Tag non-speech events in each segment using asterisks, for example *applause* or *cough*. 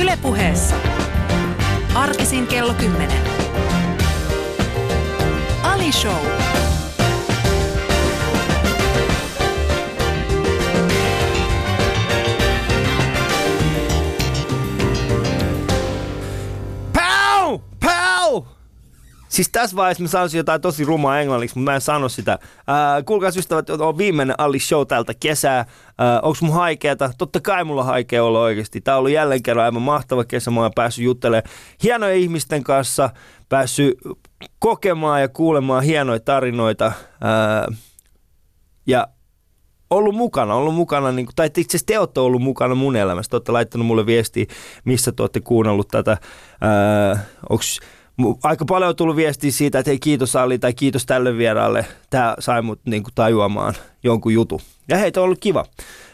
Ylepuheessa. Arkisin kello 10. Ali Show. Siis tässä vaiheessa mä sanoisin jotain tosi rumaa englanniksi, mutta mä en sano sitä. Äh, kuulkaas ystävät, on viimeinen Ali Show tältä kesää. Äh, onko mun haikeeta? Totta kai mulla haikea olla oikeasti. Tää on ollut jälleen kerran aivan mahtava kesä. Mä oon päässyt juttelemaan hienojen ihmisten kanssa, päässyt kokemaan ja kuulemaan hienoja tarinoita. Äh, ja ollut mukana, ollut mukana, niin tai itse asiassa te olette ollut mukana mun elämässä. Te olette laittanut mulle viestiä, missä te olette kuunnellut tätä. Ää, onks, mu- aika paljon on tullut viestiä siitä, että hei kiitos Ali tai kiitos tälle vieraalle. Tämä sai mut niin kuin, tajuamaan jonkun jutun. Ja hei, on ollut kiva.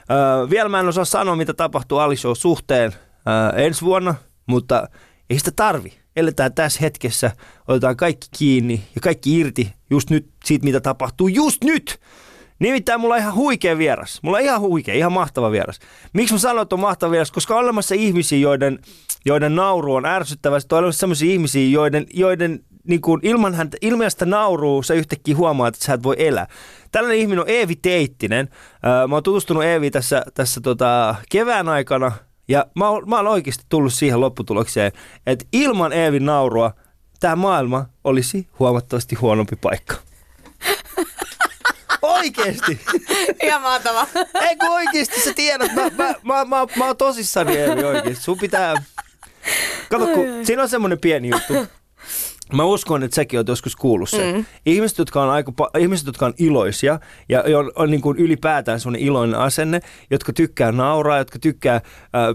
Ää, vielä mä en osaa sanoa, mitä tapahtuu Ali Show suhteen ää, ensi vuonna, mutta ei sitä tarvi. Eletään tässä hetkessä, otetaan kaikki kiinni ja kaikki irti just nyt siitä, mitä tapahtuu just nyt. Nimittäin mulla on ihan huikea vieras. Mulla on ihan huikea, ihan mahtava vieras. Miksi mä sanon, että on mahtava vieras? Koska on olemassa ihmisiä, joiden, joiden nauru on ärsyttävä. Sitten on olemassa sellaisia ihmisiä, joiden, joiden niin kuin ilman, häntä, ilman sitä nauruu sä yhtäkkiä huomaat, että sä et voi elää. Tällainen ihminen on Eevi Teittinen. Mä oon tutustunut Eevi tässä, tässä tota kevään aikana. Ja mä oon, mä oon oikeasti tullut siihen lopputulokseen, että ilman Eevin naurua tämä maailma olisi huomattavasti huonompi paikka. *laughs* Oikeesti. Ihan mahtava. Ei kun oikeesti sä tiedät, mä, mä, mä, mä, mä oon tosissani Eevi oikeesti. Sun pitää... Kato, kun siinä on semmoinen pieni juttu. Mä uskon, että säkin oot joskus kuullut sen. Mm. Ihmiset, jotka on, aika, ihmiset, jotka on iloisia ja on, on niin kuin ylipäätään semmoinen iloinen asenne, jotka tykkää nauraa, jotka tykkää äh,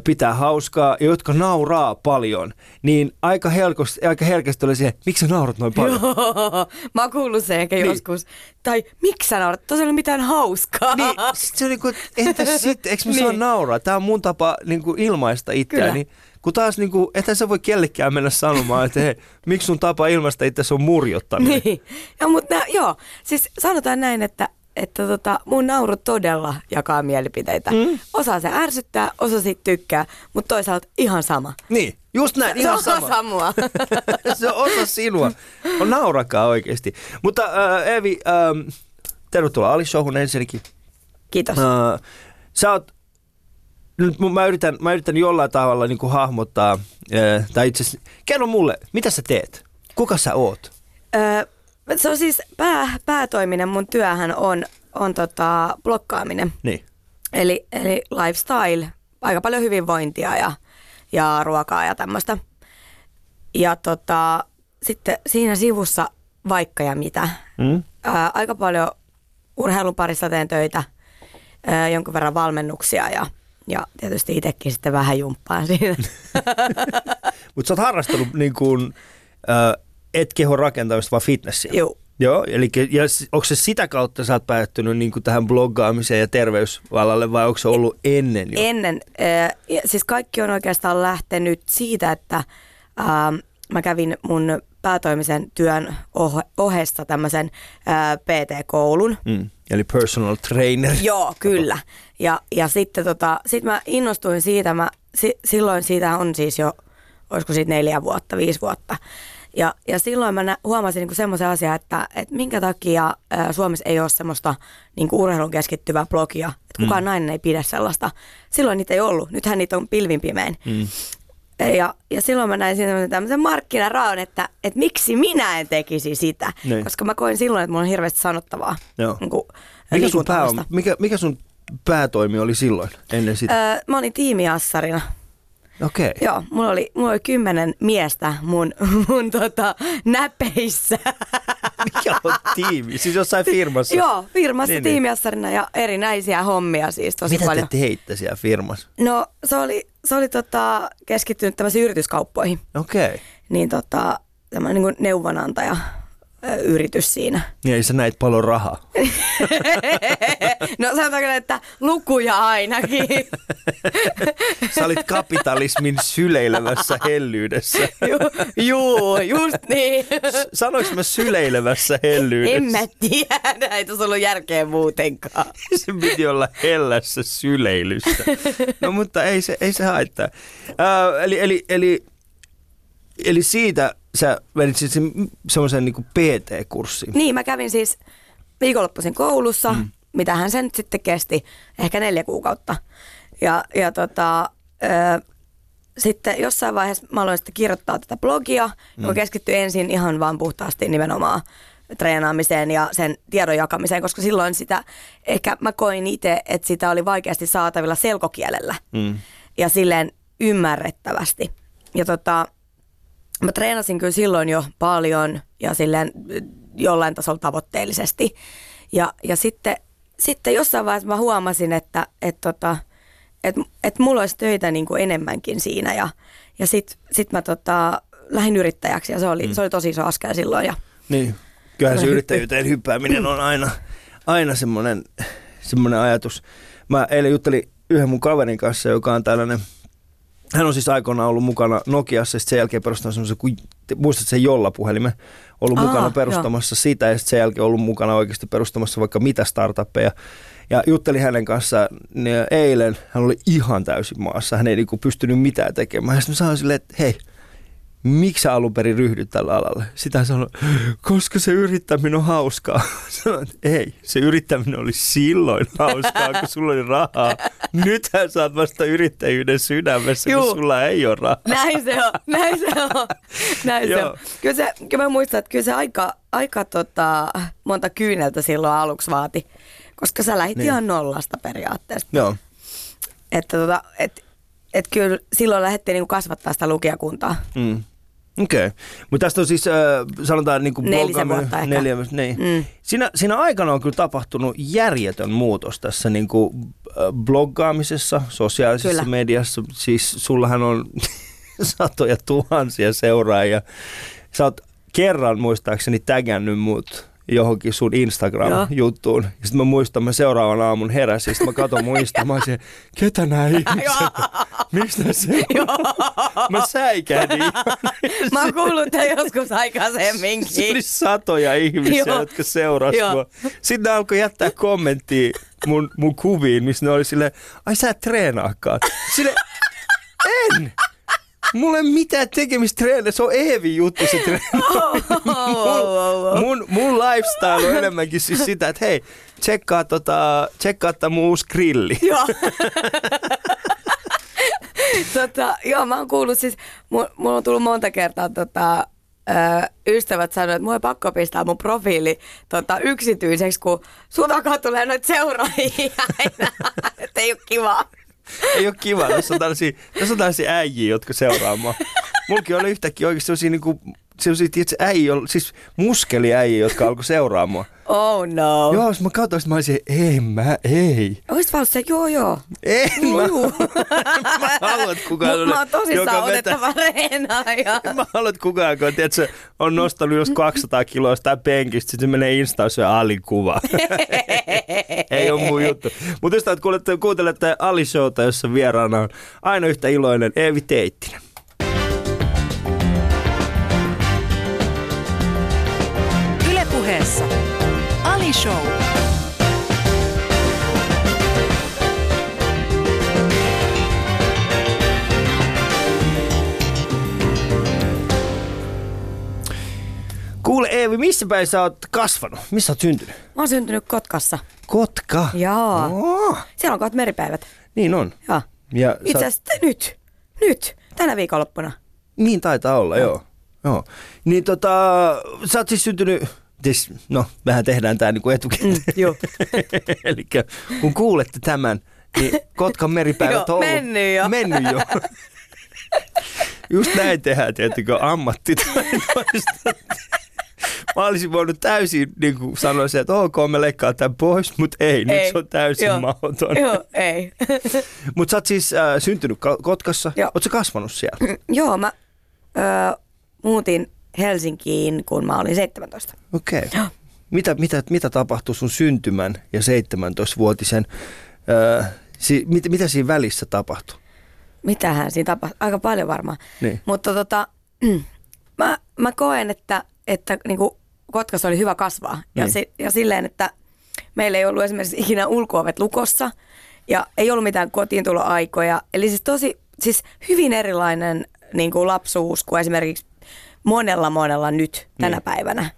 pitää hauskaa ja jotka nauraa paljon, niin aika, helkosti, aika herkästi oli se, miksi sä naurat noin paljon? Joo, mä oon kuullut sen ehkä Niin. joskus. Tai miksi sä naurat? Tuossa ei ole mitään hauskaa. Niin, sit se on niinku, entäs sitten, eikö mä saa Niin. nauraa? Tämä on mun tapa niinku ilmaista itseäni. Kun taas niinku, ethän sä voi kellekään mennä sanomaan, että hei, miksi sun tapa ilmaista itse on murjottaminen. Niin. Ja, mutta joo, siis sanotaan näin, että, että tota, mun nauru todella jakaa mielipiteitä. Mm. Osa se ärsyttää, osa siitä tykkää, mutta toisaalta ihan sama. Niin, just näin, ihan se on sama. osa mua. *laughs* se on osa sinua. On naurakaa oikeasti. Mutta äh, Eevi, ähm, tervetuloa Ali Showhun ensinnäkin. Kiitos. Äh, sä oot, nyt mä yritän, mä yritän jollain tavalla niin kuin hahmottaa, äh, tai itse asiassa, kerro mulle, mitä sä teet? Kuka sä oot? Öö, se on siis pää, päätoiminen mun työhän on, on tota, blokkaaminen. Niin. Eli, eli lifestyle, aika paljon hyvinvointia ja, ja ruokaa ja tämmöistä. Ja tota, sitten siinä sivussa vaikka ja mitä. Mm? Ää, aika paljon urheilun parissa teen töitä, ää, jonkun verran valmennuksia ja, ja tietysti itsekin sitten vähän jumppaan siinä. *laughs* Mutta sä oot harrastanut niin kuin, äh, et kehon rakentamista, vaan fitnessiä. Joo. Joo, eli ja onko se sitä kautta sä oot päättynyt niin kuin tähän bloggaamiseen ja terveysvalalle vai onko se ollut ennen jo? Ennen, ja siis kaikki on oikeastaan lähtenyt siitä, että ää, mä kävin mun päätoimisen työn ohe- ohessa tämmöisen ää, PT-koulun. Mm. Eli personal trainer. *laughs* Joo, kyllä. Ja, ja sitten tota, sit mä innostuin siitä, mä, si, silloin siitä on siis jo, olisiko siitä neljä vuotta, viisi vuotta. Ja, ja silloin mä nä- huomasin niinku semmoisen asian, että, että minkä takia ää, Suomessa ei ole semmoista niinku urheilun keskittyvää blogia, että kukaan mm. nainen ei pidä sellaista. Silloin niitä ei ollut, nythän niitä on pilvin pimein. Mm. Ja, ja silloin mä näin siinä tämmöisen markkinaraon, että, että miksi minä en tekisi sitä. Niin. Koska mä koin silloin, että mulla on hirveästi sanottavaa. Joo. Niin kuin, Mikä sun, pää on, mikä, mikä sun päätoimi oli silloin ennen sitä? Öö, mä olin tiimiassarina. Okei. Okay. Joo, mulla oli, mulla oli kymmenen miestä mun, *laughs* mun tota, näpeissä. *laughs* Mikä on tiimi? Siis jossain firmassa? Joo, firmassa Niin, niin, tiimiassarina ja erinäisiä hommia siis tosi Mitä paljon. te teitte siellä firmassa? No se oli, se oli tota, keskittynyt tämmöisiin yrityskauppoihin. Okei. Okay. Niin tota, tämmöinen niin neuvonantaja yritys siinä. Niin ei sä näit paljon rahaa. *laughs* No sanotaanko, että lukuja ainakin. *laughs* Sä olit kapitalismin syleilevässä hellyydessä. *laughs* Ju- Juu, just niin. Sanoinko mä syleilevässä hellyydessä? En mä tiedä, ei tuossa ollut järkeä muutenkaan. Se piti olla hellässä syleilyssä. No mutta ei se, ei se haittaa. Äh, eli, eli, eli, eli siitä sä vedit siis semmoisen niin PT-kurssin. Niin, mä kävin siis viikonloppuisin koulussa, mm. mitä hän sen sitten kesti, ehkä neljä kuukautta. Ja, ja tota, ö, sitten jossain vaiheessa mä aloin sitten kirjoittaa tätä blogia, mm. joka keskittyi ensin ihan vaan puhtaasti nimenomaan treenaamiseen ja sen tiedon jakamiseen, koska silloin sitä, ehkä mä koin itse, että sitä oli vaikeasti saatavilla selkokielellä Mm. ja silleen ymmärrettävästi. Ja tota, mä treenasin kyllä silloin jo paljon ja silleen jollain tasolla tavoitteellisesti. Ja, ja sitten, sitten jossain vaiheessa mä huomasin, että et tota, et, et mulla olisi töitä niin kuin enemmänkin siinä ja, ja sitten sit mä tota, lähdin yrittäjäksi ja se oli, mm. se oli tosi iso askel silloin. Ja, Niin. Kyllähän se yrittäjyyteen hyppääminen on aina, aina semmoinen, semmoinen ajatus. Mä eilen juttelin yhden mun kaverin kanssa, joka on tällainen, hän on siis aikoinaan ollut mukana Nokiassa ja sen jälkeen perustanut semmoisen, kun muistat sen Jolla-puhelimen, ollut Aa, mukana perustamassa sitä ja sitten sen jälkeen ollut mukana oikeasti perustamassa vaikka mitä startuppeja. Ja juttelin hänen kanssaan niin eilen, hän oli ihan täysin maassa, hän ei niinku pystynyt mitään tekemään. Ja sitten mä sanoin silleen, että hei, miksi sä alun perin ryhdyt tällä alalle? Sitä sanoi, koska se yrittäminen on hauskaa. *laughs* Sanoin, että ei, se yrittäminen oli silloin hauskaa, kun sulla oli rahaa. Nythän sä oot vasta yrittäjyyden sydämessä, Juu. kun sulla ei ole rahaa. näin se on, näin se on, näin se on. Kyllä, se, kyllä mä muistan, että kyllä se aika, aika tota, monta kyyneltä silloin aluksi vaati, koska sä lähit niin. ihan nollasta periaatteessa. Joo, Että tota, et, et kyllä silloin lähdettiin niinku kasvattaa sitä lukijakuntaa. mm. Okei, okay. mutta tästä on siis, äh, sanotaan niin kuin Nelisen vuotta ehkä. Neljä, niin. Mm. Siinä, siinä aikana on kyllä tapahtunut järjetön muutos tässä niin kuin, äh, bloggaamisessa, sosiaalisessa Kyllä. mediassa. Siis sullahan on *laughs* satoja tuhansia seuraajia. Sä oot kerran muistaakseni tägännyt mut johonkin sun. Instagram-juttuun. Ja sitten mä muistan, mä seuraavan aamun heräsin, sitten mä katson mun Insta, mä olisin, ketä nämä ihmiset? Miksi ne seuraa? Mä säikähdin. Mä oon kuullut tämän joskus Se aikaisemminkin. oli satoja ihmisiä, Joo. jotka seurasi Joo. mua. Sitten ne alkoi jättää kommenttia mun, mun kuviin, missä ne oli silleen, ai sä et treenaakaan. Sille, en! Mulla ei mitään tekemistä treenaa, se on Eevi juttu se treena. *laughs* Mun, mun lifestyle on enemmänkin siis sitä, että hei, tsekkaa, tota, tsekkaa tää mun uusi grilli. *laughs* Joo. tota, joo, mä oon kuullut siis, mulla, on tullut monta kertaa tota, ö, ystävät sanoivat, että mulla on pakko pistää mun profiili tota, yksityiseksi, kun sun takaa tulee noita seuraajia aina. *laughs* että ei ole kiva. Ei ole kiva, tässä on tällaisia, tässä on tällaisia äijiä, jotka seuraa mua. Mulkin oli yhtäkkiä oikeasti sellaisia, niinku, sellaisia tiedätkö, äijiä, siis muskeliäijiä, jotka alkoi seuraa mua. *laughs* Oh no. Joo, jos mä katsoin, mä olisin, ei mä, ei. Oisit vaan se, joo joo. En mä, Juu. *laughs* mä haluan, että kukaan Mut mä oon tosissaan otettava reenaaja. *laughs* Mä haluan, että kukaan, kun tiedätkö, on nostanut jos 200 kiloa sitä penkistä, sitten se menee Instaan, se Alin kuva. Ei ole mun juttu. Mutta ystävät, kuulette, kuuntelette Ali Showta, jossa vieraana on aina yhtä iloinen Eevi Teittinen. Show. Kuule Eevi, missä päin sä oot kasvanut? Missä oot syntynyt? Mä oon syntynyt Kotkassa. Kotka. Joo. Oh, Siellä on kohta meripäivät. niin on. Joo. Ja Itse sä- asiassa nyt. Nyt. Tänä viikonloppuna. Niin taitaa olla, joo. joo. Niin tota, sä oot siis syntynyt, siis, no vähän tehdään tää niinku etukäteen. Mm, joo. *laughs* Eli kun kuulette tämän, niin Kotkan meripäivät on ollut. mennyt jo. Mennyt jo. *laughs* Just näin tehdään, tietenkin ammattitaitoista. Mä olisin voinut täysin niin kuin sanoa se, että ok, me leikkaa tämän pois, mutta ei, nyt Ei. se on täysin Joo. mahdoton. Joo, ei. *laughs* Mutta sä oot siis äh, syntynyt Ka- Kotkassa, Joo. oot sä kasvanut siellä? Joo, mä öö, muutin Helsinkiin, kun mä olin 17. Okei. Okay. Mitä, mitä, mitä tapahtui sun syntymän ja 17-vuotisen, öö, si, mit, mitä siinä välissä tapahtui? Mitähän siinä tapahtui? Aika paljon varmaan. Niin. Mutta tota, *clears throat* mä, mä koen, että, että niin kuin Kotkassa oli hyvä kasvaa. Ja, Niin. si, ja silleen, että meillä ei ollut esimerkiksi ikinä ulkoovet lukossa ja ei ollut mitään kotiintuloaikoja. Eli siis tosi, siis hyvin erilainen niin kuin lapsuus kuin esimerkiksi monella monella nyt tänä Niin. päivänä.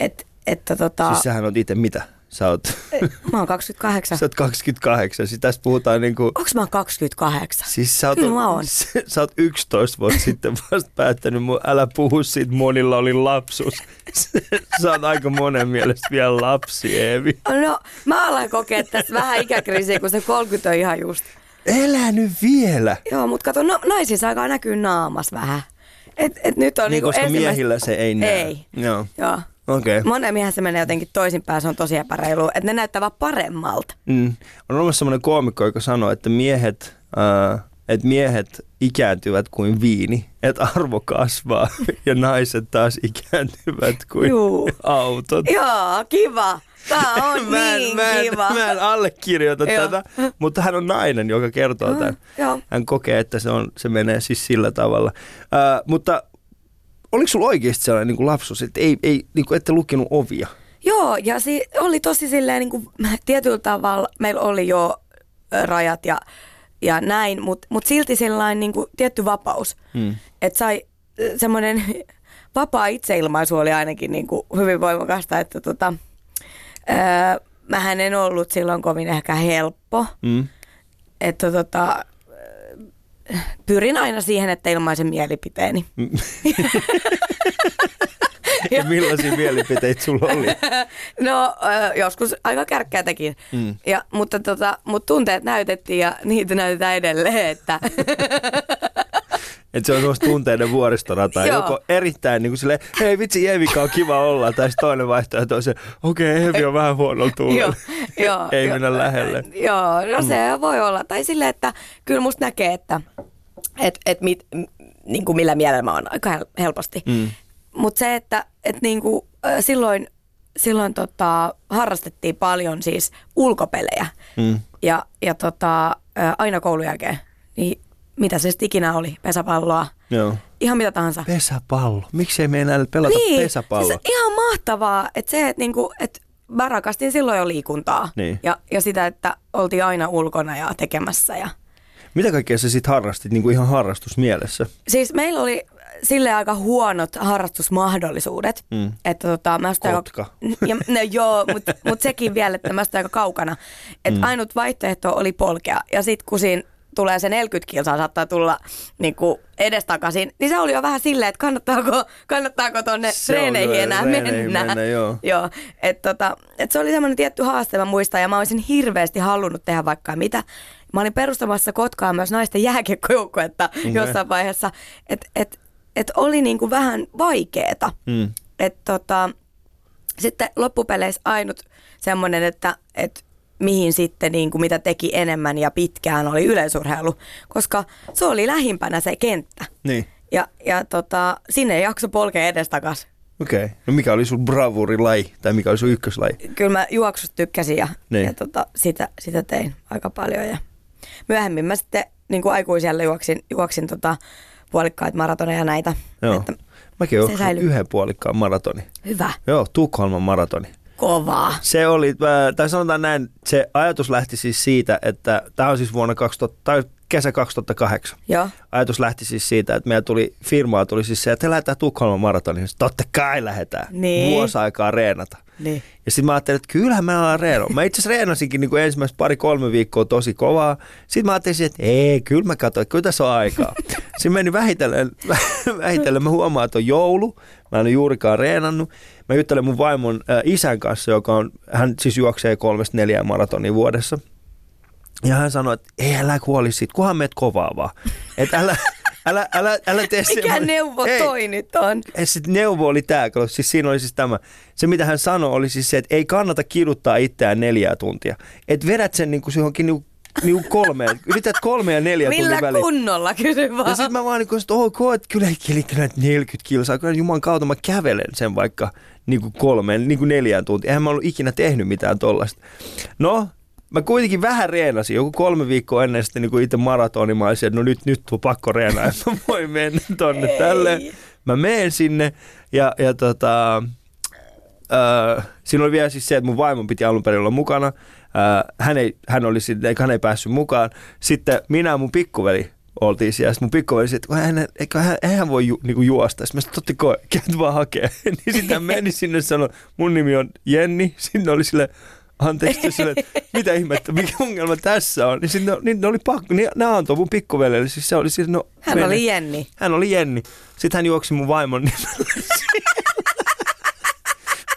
Et, että tota, Siis sähän on itse mitä? Sä oot, mä oon 28. *laughs* sä oot 28, siis tästä puhutaan niinku... Onks mä oon 28? Siis sä oot, Kyllä mä oon. *laughs* sä oot 11 vuotta *laughs* sitten vasta päättänyt, mun, älä puhu siitä, monilla oli lapsuus. Sä oot aika monen mielestä vielä lapsi, Eevi. No, mä alan kokea tässä vähän ikäkriisiä, kun se 30 on ihan just. Elä nyt vielä. Joo, mutta kato, no, naisissa alkaa näkyä naamas vähän. Et, et nyt on Niin, niinku koska ensimmäistä- miehillä se ei näe. Ei. Joo. Joo. Okei. Okay. Monen miehen se menee jotenkin toisinpäin, se on tosi epäreilu, että ne näyttää vaan paremmalta. Mm. On olemassa semmoinen koomikko, joka sanoo, että miehet, äh, että miehet ikääntyvät kuin viini, että arvo kasvaa *laughs* ja naiset taas ikääntyvät kuin Juu. autot. Joo, kiva. Tää *laughs* on mä, en, niin mä, en, kiva. mä en allekirjoita tätä, mutta hän on nainen, joka kertoo Ah, tämän. joo. Hän kokee, että se, on, se menee siis sillä tavalla. Äh, mutta oliko sulla oikeasti sellainen niin kuin lapsuus, että ei, ei, niin kuin ette lukenut ovia? Joo, ja si- oli tosi silleen niin kuin, *laughs* tietyllä tavalla, meillä oli jo rajat ja, ja näin, mutta mut silti sellainen niin kuin, tietty vapaus. Mm. Että sai semmoinen *laughs* vapaa itseilmaisu oli ainakin niin kuin, hyvin voimakasta, että tota, öö, mähän en ollut silloin kovin ehkä helppo. Mm. Että tota, pyrin aina siihen, että ilmaisen mielipiteeni. *laughs* Ja millaisia mielipiteitä sulla oli? *laughs* No joskus aika kärkkäätäkin, Mm. ja, mutta, tota, mutta tunteet näytettiin ja niitä näytetään edelleen, että *laughs* Että se on semmoista tunteiden vuoristorata. *laughs* Joko erittäin niin kuin silleen, hei vitsi Evika on kiva olla, tai sitten toinen vaihtoehto on se, okei okay, Evi on vähän huonolla *laughs* joo, tuulella. joo, *laughs* Ei joo, mennä lähelle. Joo, no se voi olla. Tai silleen, että kyllä musta näkee, että et, et mit, niin kuin millä mielellä mä oon aika hel- helposti. Mm. Mutta se, että et niin kuin, silloin, silloin tota, harrastettiin paljon siis ulkopelejä. Mm. Ja, ja tota, aina koulun jälkeen, niin mitä se sitten ikinä oli, pesäpalloa, Joo. ihan mitä tahansa. Pesäpallo. Miksei me enää pelata niin, pesäpalloa? Siis ihan mahtavaa, että se, että niinku, et mä rakastin silloin jo liikuntaa Niin. ja, ja sitä, että oltiin aina ulkona ja tekemässä. Ja. Mitä kaikkea sä sit harrastit niin kuin ihan harrastusmielessä? Siis meillä oli sille aika huonot harrastusmahdollisuudet, Mm. että tota, mä Kotka. Aika, *laughs* ja, no joo, mutta mut sekin vielä, että mä aika kaukana. Että mm. ainut vaihtoehto oli polkea ja sitten kun siinä tulee se 40 kilsaa, saattaa tulla niin kuin edestakaisin, niin se oli jo vähän silleen, että kannattaako, kannattaako tonne Se treeneihin enää mennä. mennä, joo. joo et tota, et se oli semmoinen tietty haaste, mä muistan, ja mä olisin hirveästi halunnut tehdä vaikka mitä. Mä olin perustamassa Kotkaa myös naisten jääkiekkojoukkuetta Okei. jossain vaiheessa, että et, et oli niinku vähän vaikeeta. Mm. Et tota, sitten loppupeleissä ainut semmoinen, että et mihin sitten niin kuin mitä teki enemmän ja pitkään oli yleisurheilu, koska se oli lähimpänä se kenttä. Niin. Ja, ja tota, sinne ei jakso polkea edestakas. Okei. Okay. No mikä oli sun bravurilaji? Tai mikä oli sun ykköslaji? Kyllä mä juoksusta tykkäsin ja, Niin. ja tota, sitä, sitä tein aika paljon. Ja myöhemmin mä sitten niin kuin aikuisella juoksin, juoksin tota, puolikkaita maratoneja ja näitä. Joo. Että, Mäkin säilyy. yhden puolikkaan maratoni. hyvä, Joo, Tukholman maratoni. Kovaa. Se oli, äh, tai sanotaan näin, se ajatus lähti siis siitä, että tämä on siis vuonna 2000, tai kesä 2008. Joo. Ajatus lähti siis siitä, että meillä tuli, firmaa tuli siis se, että lähdetään Tukholman maratoniin. Sitten Totta kai lähdetään. Niin. Vuosi aikaa reenata. Niin. Ja sitten mä ajattelin, että kyllähän mä alan reenaa. Mä itse asiassa reenasinkin niin ensimmäiset pari-kolme viikkoa tosi kovaa. Sitten mä ajattelin, että ei, kyllä mä katsoin, kyllä tässä on aikaa. *laughs* Sitten meni vähitellen, *laughs* vähitellen. Mä huomaan, että on joulu. Mä en ole juurikaan reenannut. Mä juttelen mun vaimon äh, isän kanssa, joka on, hän siis juoksee kolmesta neljään maratonia vuodessa. Ja hän sanoi, että ei älä huoli siitä, kunhan meet kovaa vaan. Että älä, *laughs* älä, älä, älä tee Mikä semmoinen- neuvo Ei, toi nyt on? sit neuvo oli tämä, kun siis siinä oli siis tämä. Se mitä hän sanoi oli siis se, että ei kannata kiduttaa itseään neljää tuntia. Että vedät sen niinku johonkin niinku niinku kolme, *laughs* yrität kolme ja neljä Millä tunnin väliin. kunnolla, kysy vaan. Ja sitten mä vaan niin että ok, että kyllä ei kelittänyt näitä 40 kilsaa. Kyllä juman kautta mä kävelen sen vaikka niin kuin kolmeen, niin kuin neljään tuntiin. Eihän mä ollut ikinä tehnyt mitään tollasta. No, mä kuitenkin vähän reenasin. Joku kolme viikkoa ennen sitten niin itse maratoni. Mä olisin, että no nyt, nyt on pakko reenaa, että mä voin mennä tonne Ei. tälle. Mä menen sinne ja, ja tota, Öö, siinä oli vielä siis se, että mun vaimon piti alun perin olla mukana. Öö, hän, ei, hän, oli, hän ei päässyt mukaan. Sitten minä ja mun pikkuveli oltiin siellä. Sitten mun pikkuveli että kun hän, eikö hän, eihän voi ju, niinku juosta. Sitten mä sanoin, totta kai, *laughs* käyt vaan hakee. *laughs* niin sitten hän meni sinne ja sanoi, mun nimi on Jenni. *laughs* Sinne oli sille anteeksi, sille, että mitä ihmettä, mikä ongelma tässä on. Niin sitten niin ne oli pakko, niin ne antoi mun pikkuvelelle. Siis se oli siis, no, Hän mene. oli Jenni. Hän oli Jenni. Sitten hän juoksi mun vaimon nimellä.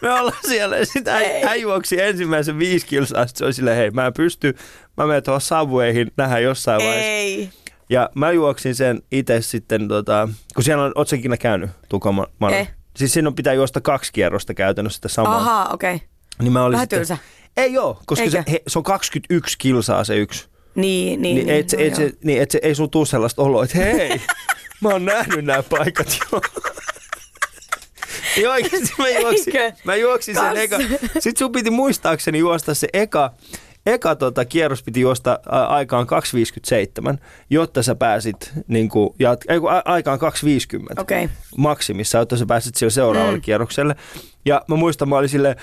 Me ollaan siellä ja sitten hän, hän, juoksi ensimmäisen viisi kilsaa. Sitten se oli silleen, hei mä en pysty, mä menen tuohon Subwayhin, nähdään jossain vaiheessa. Ei. Ja mä juoksin sen itse sitten, tota, kun siellä on, oot ikinä käynyt Tukama Eh. Siis siinä on pitää juosta kaksi kierrosta käytännössä sitä samaa. Ahaa, okei. Okay. Niin mä olin Vähän sitten, tylsä. Ei oo, koska se, he, se on 21 kilsaa se yksi. Niin, niin. Niin, et, se, no et, se, joo. niin et se, ei sun tuu sellaista oloa, että hei, *laughs* mä oon nähnyt nämä paikat jo. Niin oikeasti mä juoksin, Eikö? mä juoksin sen Kas. eka. Sitten sun piti muistaakseni juosta se eka, eka tota, kierros piti juosta ä, aikaan 2.57, jotta sä pääsit niin kuin, jat, ei, kun, a, aikaan 2.50 Okei. Okay. maksimissa, jotta sä pääsit sille seuraavalle mm. kierrokselle. Ja mä muistan, mä olin silleen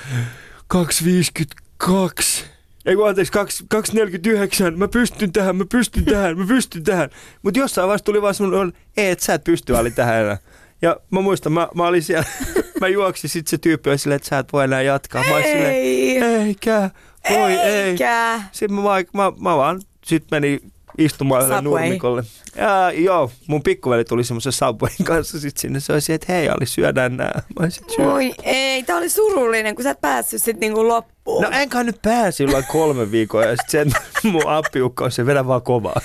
2.52. Ei kun anteeksi, 2, 2.49, mä pystyn tähän, mä pystyn *laughs* tähän, mä pystyn tähän. Mutta jossain vaiheessa tuli vaan semmoinen, ei, et sä et pysty Ali tähän enää. Ja mä muistan, mä, mä olin siellä, *laughs* mä juoksin, sit se tyyppi oli silleen, että sä et voi enää jatkaa. Mä olin silleen, Ei. eikä, voi ei. Eikä. Sitten mä, vaan, mä, mä vaan sit menin istumaan yhdelle nurmikolle. Ja joo, mun pikkuveli tuli semmoisen Subwayn kanssa sit sinne. Se oli se, että hei Ali, syödään nää. Mä että syö. Voi ei, tää oli surullinen, kun sä et päässyt sit niinku loppuun. No enkä nyt pääsi jollain kolme viikkoa ja sit sen *laughs* mun appiukko on se, vedä vaan kovaa.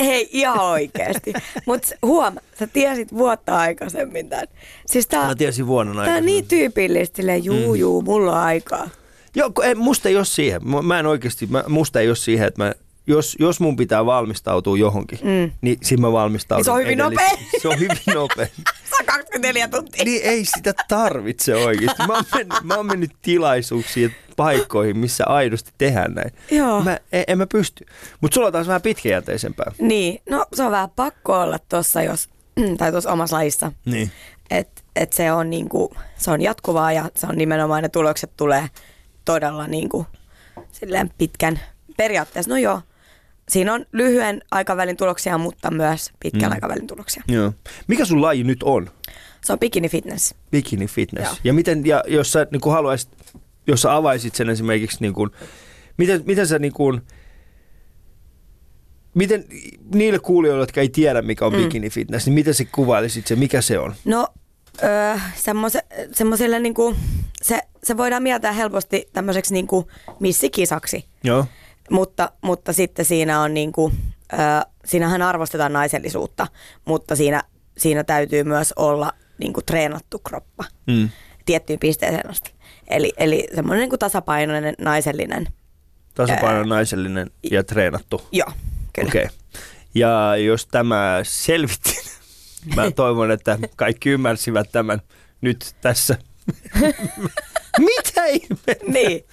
Hei, ihan oikeesti. Mut huom, sä tiesit vuotta aikaisemmin tän. Siis tää, Mä tiesin vuonna tää on aikaisemmin. niin tyypillistä, silleen, juu, juu, mulla on aikaa. Joo, ei, musta ei ole siihen. Mä, en oikeasti, mä, musta ei ole siihen, että mä, jos, jos mun pitää valmistautua johonkin, mm. niin siinä mä valmistaudun. Se on hyvin edellis- nopea. *laughs* Se on hyvin nopea. *laughs* Se on 24 tuntia. Niin ei sitä tarvitse oikeasti. Mä oon mennyt, mä oon mennyt tilaisuuksiin ja paikkoihin, missä aidosti tehdään näin. Joo. Mä, en, en mä pysty. Mutta sulla on taas vähän pitkäjänteisempää. Niin, no se on vähän pakko olla tuossa, jos, *clears throat* tai tuossa omassa lajissa. Niin. Että et se on niinku, se on jatkuvaa ja se on nimenomaan ne tulokset tulee todella niinku, silleen pitkän periaatteessa. No joo, siinä on lyhyen aikavälin tuloksia, mutta myös pitkän Mm. aikavälin tuloksia. Joo. Mikä sun laji nyt on? Se on bikini fitness. Bikini fitness. Joo. Ja miten, ja jos sä niin haluaisit, jos sä avaisit sen esimerkiksi, niin kuin, miten, miten sä niin kuin, miten niille kuulijoille, jotka ei tiedä, mikä on mm. bikini fitness, niin miten sä kuvailisit se, mikä se on? No öö, semmoiselle niinku, se, se voidaan mieltää helposti tämmöiseksi niinku missikisaksi. Joo. Mutta, mutta sitten siinä on niinku, ö, siinähän arvostetaan naisellisuutta, mutta siinä, siinä täytyy myös olla niinku treenattu kroppa Mm. tiettyyn pisteeseen asti. Eli, eli semmoinen niinku tasapainoinen naisellinen, Tasapaino naisellinen ja treenattu. joo, kyllä. Okei. Okay. Ja jos tämä selvitti, *laughs* mä toivon, että kaikki ymmärsivät tämän nyt tässä. *laughs* Mitä ihme? niin,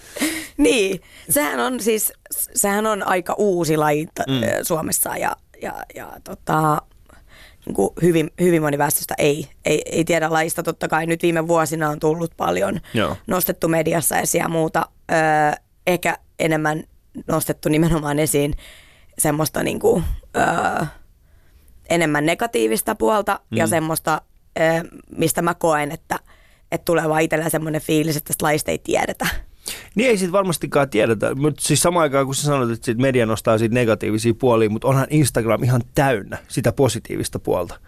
niin. Sehän on siis, sehän on aika uusi laji Mm. Suomessa ja, ja, ja tota, niin kuin hyvin, hyvin moni väestöstä ei, ei, ei tiedä lajista. Totta kai nyt viime vuosina on tullut paljon Joo. nostettu mediassa esiin ja muuta. Öö, ehkä enemmän nostettu nimenomaan esiin semmoista niin kuin, öö, enemmän negatiivista puolta mm. ja semmoista, öö, mistä mä koen, että, että tulee vaan itsellä semmoinen fiilis, että tästä lajista ei tiedetä. Niin ei siitä varmastikaan tiedetä, mutta siis samaan aikaan kun sä sanoit, että media nostaa siitä negatiivisia puolia, mutta onhan Instagram ihan täynnä sitä positiivista puolta.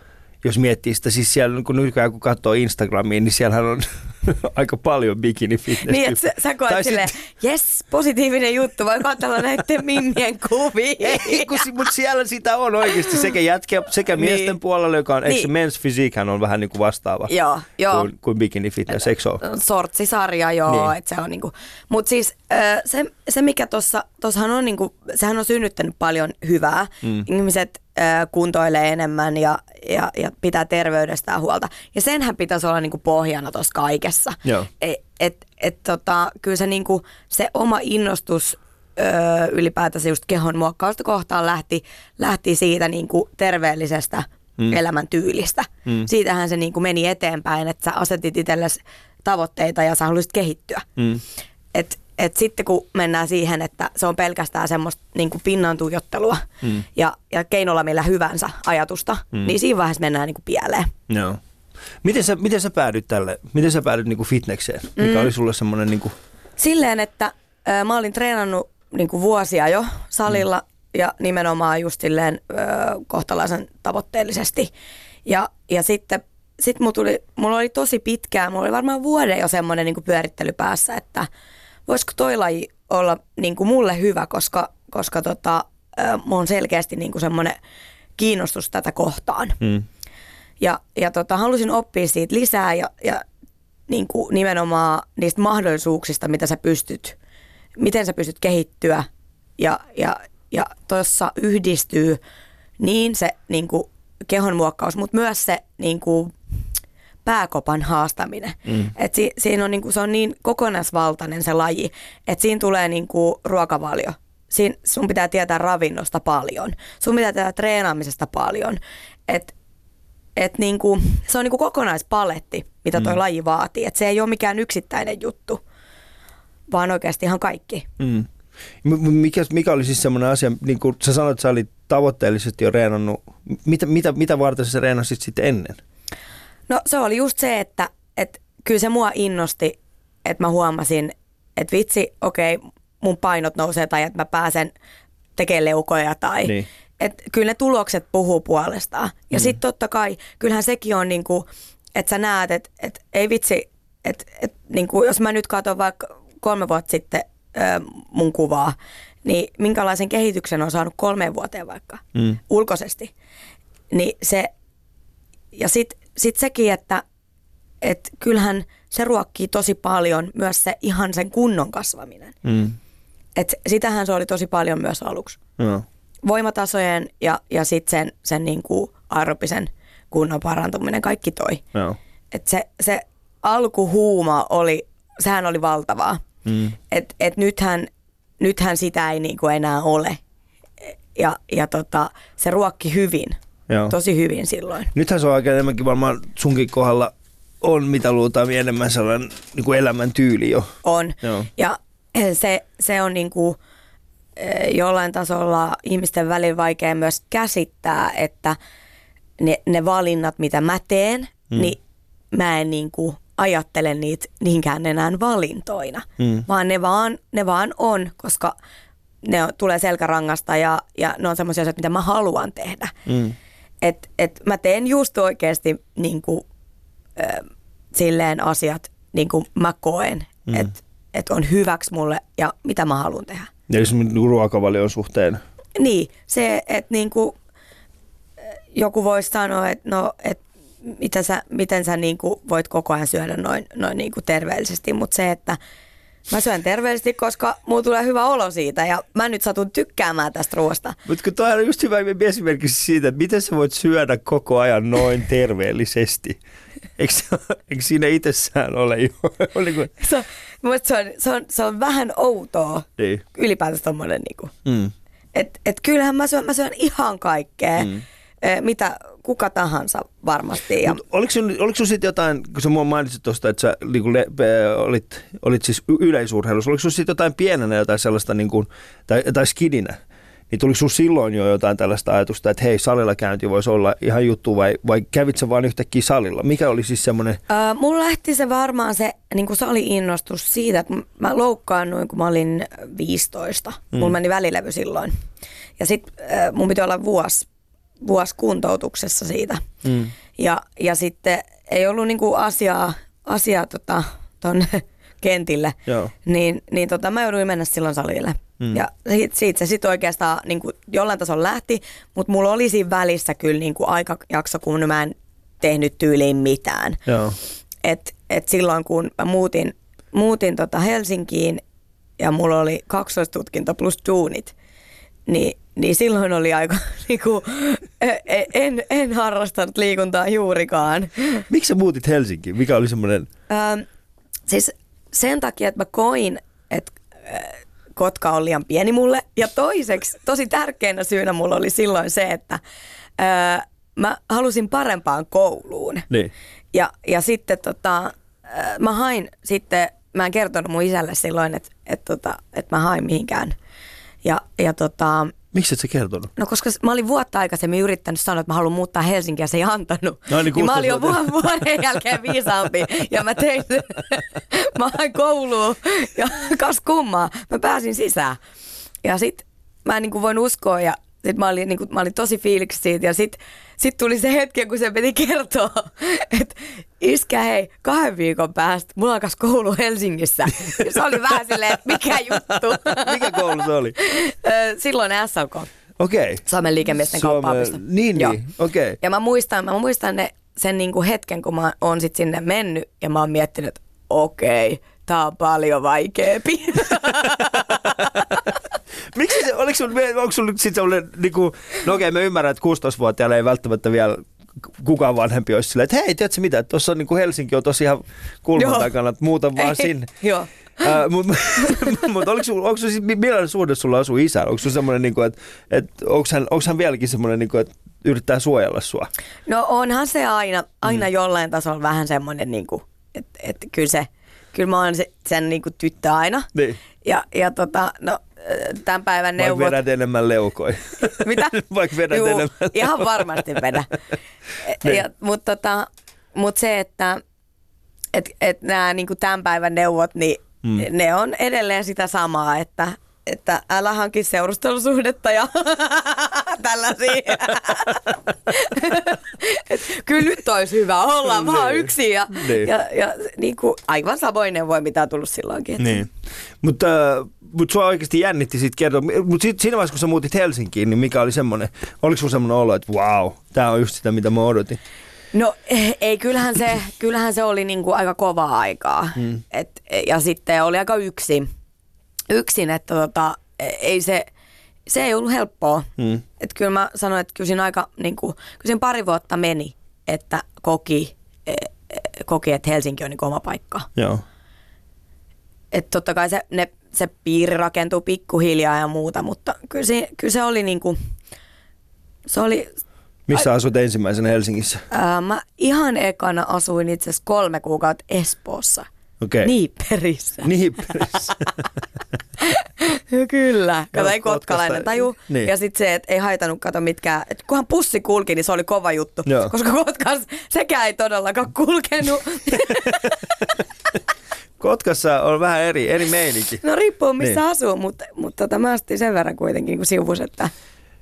jos miettii sitä, siis siellä kun nykyään kun katsoo Instagramiin, niin siellähän on *laughs* aika paljon bikini fitness Niin, että sä, sä koet Tai silleen, jes, positiivinen juttu, voi katsella *laughs* näiden mimmien kuvia. Ei, kun, mutta siellä sitä on oikeasti sekä jätkä, sekä Niin. miesten puolella, joka on, eikö Niin. men's physique on vähän niin kuin vastaava Joo, joo. Kuin, kuin bikini fitness, eikö ole? sortsisarja, joo, Niin. niin. että se on niinku, mutta siis se, se mikä tuossa, tossahan on niinku, sehän on synnyttänyt paljon hyvää. Mm. Ihmiset kuntoilee enemmän ja, ja, ja pitää terveydestään huolta. Ja senhän pitäisi olla niinku pohjana tuossa kaikessa. Joo. Et, et, et, tota, kyllä se, niinku, se oma innostus ö, ylipäätänsä just kehon muokkausta kohtaan lähti, lähti siitä niinku terveellisestä mm. elämäntyylistä. Mm. Siitähän se niinku meni eteenpäin, että sä asetit itsellesi tavoitteita ja sä haluaisit kehittyä. Mm. Et, et sitten kun mennään siihen, että se on pelkästään semmoista niinku pinnan tuijottelua mm. ja, ja keinolla millä hyvänsä ajatusta, mm. niin siinä vaiheessa mennään niinku pieleen. Joo. Miten sä, miten sä päädyt tälle, miten sä päädyt niinku fitnekseen? Mikä mm. oli sulle semmoinen niinku, Silleen, että ö, mä olin treenannut niinku vuosia jo salilla mm. ja nimenomaan just silleen ö, kohtalaisen tavoitteellisesti. Ja, ja sitten sit mulla, tuli, mulla oli tosi pitkään, mulla oli varmaan vuoden jo semmoinen niinku pyörittely päässä, että voisiko toi laji olla niinku mulle hyvä, koska, koska tota, ö, mulla on selkeästi niinku semmoinen kiinnostus tätä kohtaan. mm. Ja, ja tota, halusin oppia siitä lisää ja, ja niin kuin nimenomaan niistä mahdollisuuksista, mitä sä pystyt, miten sä pystyt kehittyä. Ja, ja, ja tuossa yhdistyy niin se niin kuin kehonmuokkaus, mutta myös se niin kuin pääkopan haastaminen. Mm. Et si, siinä on, niin kuin, se on niin kokonaisvaltainen se laji, että siinä tulee niin kuin ruokavalio. Siin, sun pitää tietää ravinnosta paljon. Sun pitää tietää treenaamisesta paljon. Et, et niinku, se on niinku kokonaispaletti, mitä toi mm. laji vaatii. Et se ei ole mikään yksittäinen juttu, vaan oikeasti ihan kaikki. Mm. Mikä, mikä oli siis semmoinen asia, niin kuin sä sanoit, että sä olit tavoitteellisesti jo reenannut, mitä, mitä, mitä varten sä reenasit sitten ennen? No se oli just se, että, että kyllä se mua innosti, että mä huomasin, että vitsi, okei, mun painot nousee tai että mä pääsen tekemään leukoja tai... Niin. Et kyllä ne tulokset puhuu puolestaan. Ja mm. sitten totta kai, kyllähän sekin on niinku, että sä näet, että et, ei vitsi, että et, niinku, jos mä nyt katson vaikka kolme vuotta sitten ö, mun kuvaa, niin minkälaisen kehityksen on saanut kolmeen vuoteen vaikka Mm. ulkoisesti. Niin se, ja sitten sit sekin, että et kyllähän se ruokkii tosi paljon myös se ihan sen kunnon kasvaminen. Mm. Et sitähän se oli tosi paljon myös aluksi. Joo. Voimatasojen ja, ja sitten sen, sen niinku aerobisen kunnon parantuminen, kaikki toi. Joo. Et se, se alkuhuuma oli, sehän oli valtavaa. Mm. Et, et nythän, nythän sitä ei niinku enää ole. Ja, ja tota, se ruokki hyvin, Joo. tosi hyvin silloin. Nythän se on aika enemmänkin varmaan sunkin kohdalla on mitä luultaan enemmän sellainen niin kuin elämäntyyli jo. On. Joo. Ja se, se on niinku eh, jollain tasolla ihmisten välillä vaikea myös käsittää, että ne, ne valinnat, mitä mä teen, mm. niin mä en niinku ajattele niitä niinkään enää valintoina, Mm. vaan ne vaan, ne vaan on, koska ne on, tulee selkärangasta ja, ja ne on semmoisia asioita, mitä mä haluan tehdä. Mm. Et, et mä teen just oikeasti niin kuin, ö, silleen asiat, niin kuin mä koen, mm. että et on hyväksi mulle ja mitä mä haluan tehdä. Ja jos niin ruokavalion suhteen. Niin, se, että niin kuin, joku voisi sanoa, että no, et mitä sä, miten sä niin kuin voit koko ajan syödä noin, noin niin kuin terveellisesti, mutta se, että mä syön terveellisesti, koska mulla tulee hyvä olo siitä ja mä nyt satun tykkäämään tästä ruoasta. Mutta kun toi on just hyvä esimerkki siitä, että miten sä voit syödä koko ajan noin terveellisesti. Eikö, eikö siinä itsessään ole jo? *laughs* Oli kuin, Se on, se on, se on, se on vähän outoa niin. ylipäätänsä tommonen niinku. Mm. Et, et kyllähän mä syön, mä syön ihan kaikkea, mm. mitä kuka tahansa varmasti. Ja, Mut oliko sun, oliko sun sitten jotain, kun sä mua mainitsit tuosta, että sä niin le, pe, olit, olit siis yleisurheilussa, oliko sun sitten jotain pienenä jotain sellaista, niin kuin, tai, tai skidinä, niin tuliko sun silloin jo jotain tällaista ajatusta, että hei, salilla käynti voisi olla ihan juttu, vai, vai kävit sä vaan yhtäkkiä salilla? Mikä oli siis semmoinen, mulla lähti se varmaan se niin kuin sali-innostus siitä, että mä loukkaannuin, kun mä olin 15. Mm. Mulla meni välilevy silloin. Ja sit ö, mun piti olla vuosi, vuosi kuntoutuksessa siitä. mm. Ja, ja sitten ei ollut niinku asiaa, asiaa tota, tonne kentille, Joo. niin, niin tota, mä jouduin mennä silloin salille. Mm. Ja siitä, siitä se sitten oikeastaan niin kuin jollain tasolla lähti, mutta mulla oli siinä välissä kyllä niin kuin aikajakso, kun mä en tehnyt tyyliin mitään. Joo. Et, et silloin kun mä muutin, muutin tota Helsinkiin ja mulla oli kaksoistutkinto plus duunit, niin, niin silloin oli aika, *laughs* niinku, en, en, en harrastanut liikuntaa juurikaan. Miksi sä muutit Helsinkiin? Mikä oli semmoinen... Ähm, siis sen takia, että mä koin, että äh, Kotka on liian pieni mulle. Ja toiseksi, tosi tärkeänä syynä mulla oli silloin se, että äh, mä halusin parempaan kouluun. Niin. Ja, ja sitten tota, äh, mä hain sitten, mä en kertonut mun isälle silloin, että, että, tota, että mä hain mihinkään. Ja, ja tota, Miksi et sä kertonut? No koska mä olin vuotta aikaisemmin yrittänyt sanoa, että mä haluan muuttaa Helsinkiä, se ei antanut. No niin, niin mä olin jo 16 vuoden, vuoden jälkeen viisaampi ja mä tein. *laughs* Mä hain kouluun ja *laughs* kas kummaa, mä pääsin sisään. Ja sit mä en niin kuin voin uskoa ja sit mä olin, niin kuin, mä olin tosi fiiliksi siitä ja sit, sit tuli se hetki, kun se piti kertoa, *laughs* että iskä hei, kahden viikon päästä mulla alkaisi koulu Helsingissä. Ja se oli vähän silleen, että mikä juttu. *laughs* Mikä koulu se oli? Silloin SLK. Okei. Suomen liikemiesten Suomen- Niin, Joo. niin. Okei. Ja mä muistan, mä muistan ne, sen niinku hetken, kun mä oon sit sinne mennyt ja mä oon miettinyt, että okei, tää on paljon vaikeampi. *laughs* Miksi se, oliko sulla, onko nyt sitten sellainen, niin kuin, no okei, mä ymmärrän, että 16-vuotiailla ei välttämättä vielä kukaan vanhempi olisi silleen, että hei, tiedätkö mitä, tuossa on niin kuin Helsinki on tosi ihan kulman takana, että muuta *laughs* vaan sinne. Joo. Mutta mut, *laughs* oliko onko millainen suhde sulla asuu isään? Onko sulla semmoinen, niin kuin, että, että onko, hän, onko hän vieläkin semmoinen, niin kuin, että yrittää suojella sua? No onhan se aina, aina mm. jollain tasolla vähän semmoinen, niinku, että et, kyllä se, kyllä mä oon se, sen niinku tyttö aina. Niin. Ja, ja tota, no tämän päivän neuvot. vedät enemmän leukoi? *laughs* Mitä? *laughs* Vaikka vedät Juu, enemmän Ihan varmasti vedä. *laughs* Niin. ja, mutta tota, mut se, että et, et nämä niinku tämän päivän neuvot, niin mm. ne on edelleen sitä samaa, että että älä hanki seurustelusuhdetta ja tällaisia. Et kyllä nyt olisi hyvä olla vaan Niin. yksin ja, Niin. ja, ja niin kuin aivan samoin neuvoin, mitä on tullut silloinkin. että- Niin. Mutta äh, mut sua oikeasti jännitti siitä kertoa. Mutta siinä vaiheessa, kun sä muutit Helsinkiin, niin mikä oli semmoinen, oliko sulla semmoinen olo, että wow, tämä on just sitä, mitä mä odotin? No eh, ei, kyllähän se, kyllähän se oli niinku aika kovaa aikaa. Mm. Et, ja sitten oli aika yksin, yksin että tota, e- ei se, se ei ollut helppoa. Mm. Et kyllä mä sanoin, että kyllä siinä aika, niinku, kyllä siinä pari vuotta meni, että koki, koki että Helsinki on niinku oma paikka. Joo. Että totta kai se, ne, se piiri rakentuu pikkuhiljaa ja muuta, mutta kyllä se, kyllä se oli niinku, se oli, Missä asut ensimmäisenä Helsingissä? Ää, mä ihan ekana asuin itse asiassa kolme kuukautta Espoossa. Okei. Niipperissä. Niipperissä. *laughs* Kyllä. Kato, ei kotkalainen taju. niin. Ja sitten se, että ei haitannut kato mitkään. Et kunhan pussi kulki, niin se oli kova juttu. Joo. Koska Kotkas sekään ei todellakaan kulkenut. *laughs* Kotkassa on vähän eri, eri meininki. no riippuu missä Niin. asuu, mutta, mutta tota, mä astin sen verran kuitenkin niin sivus, että...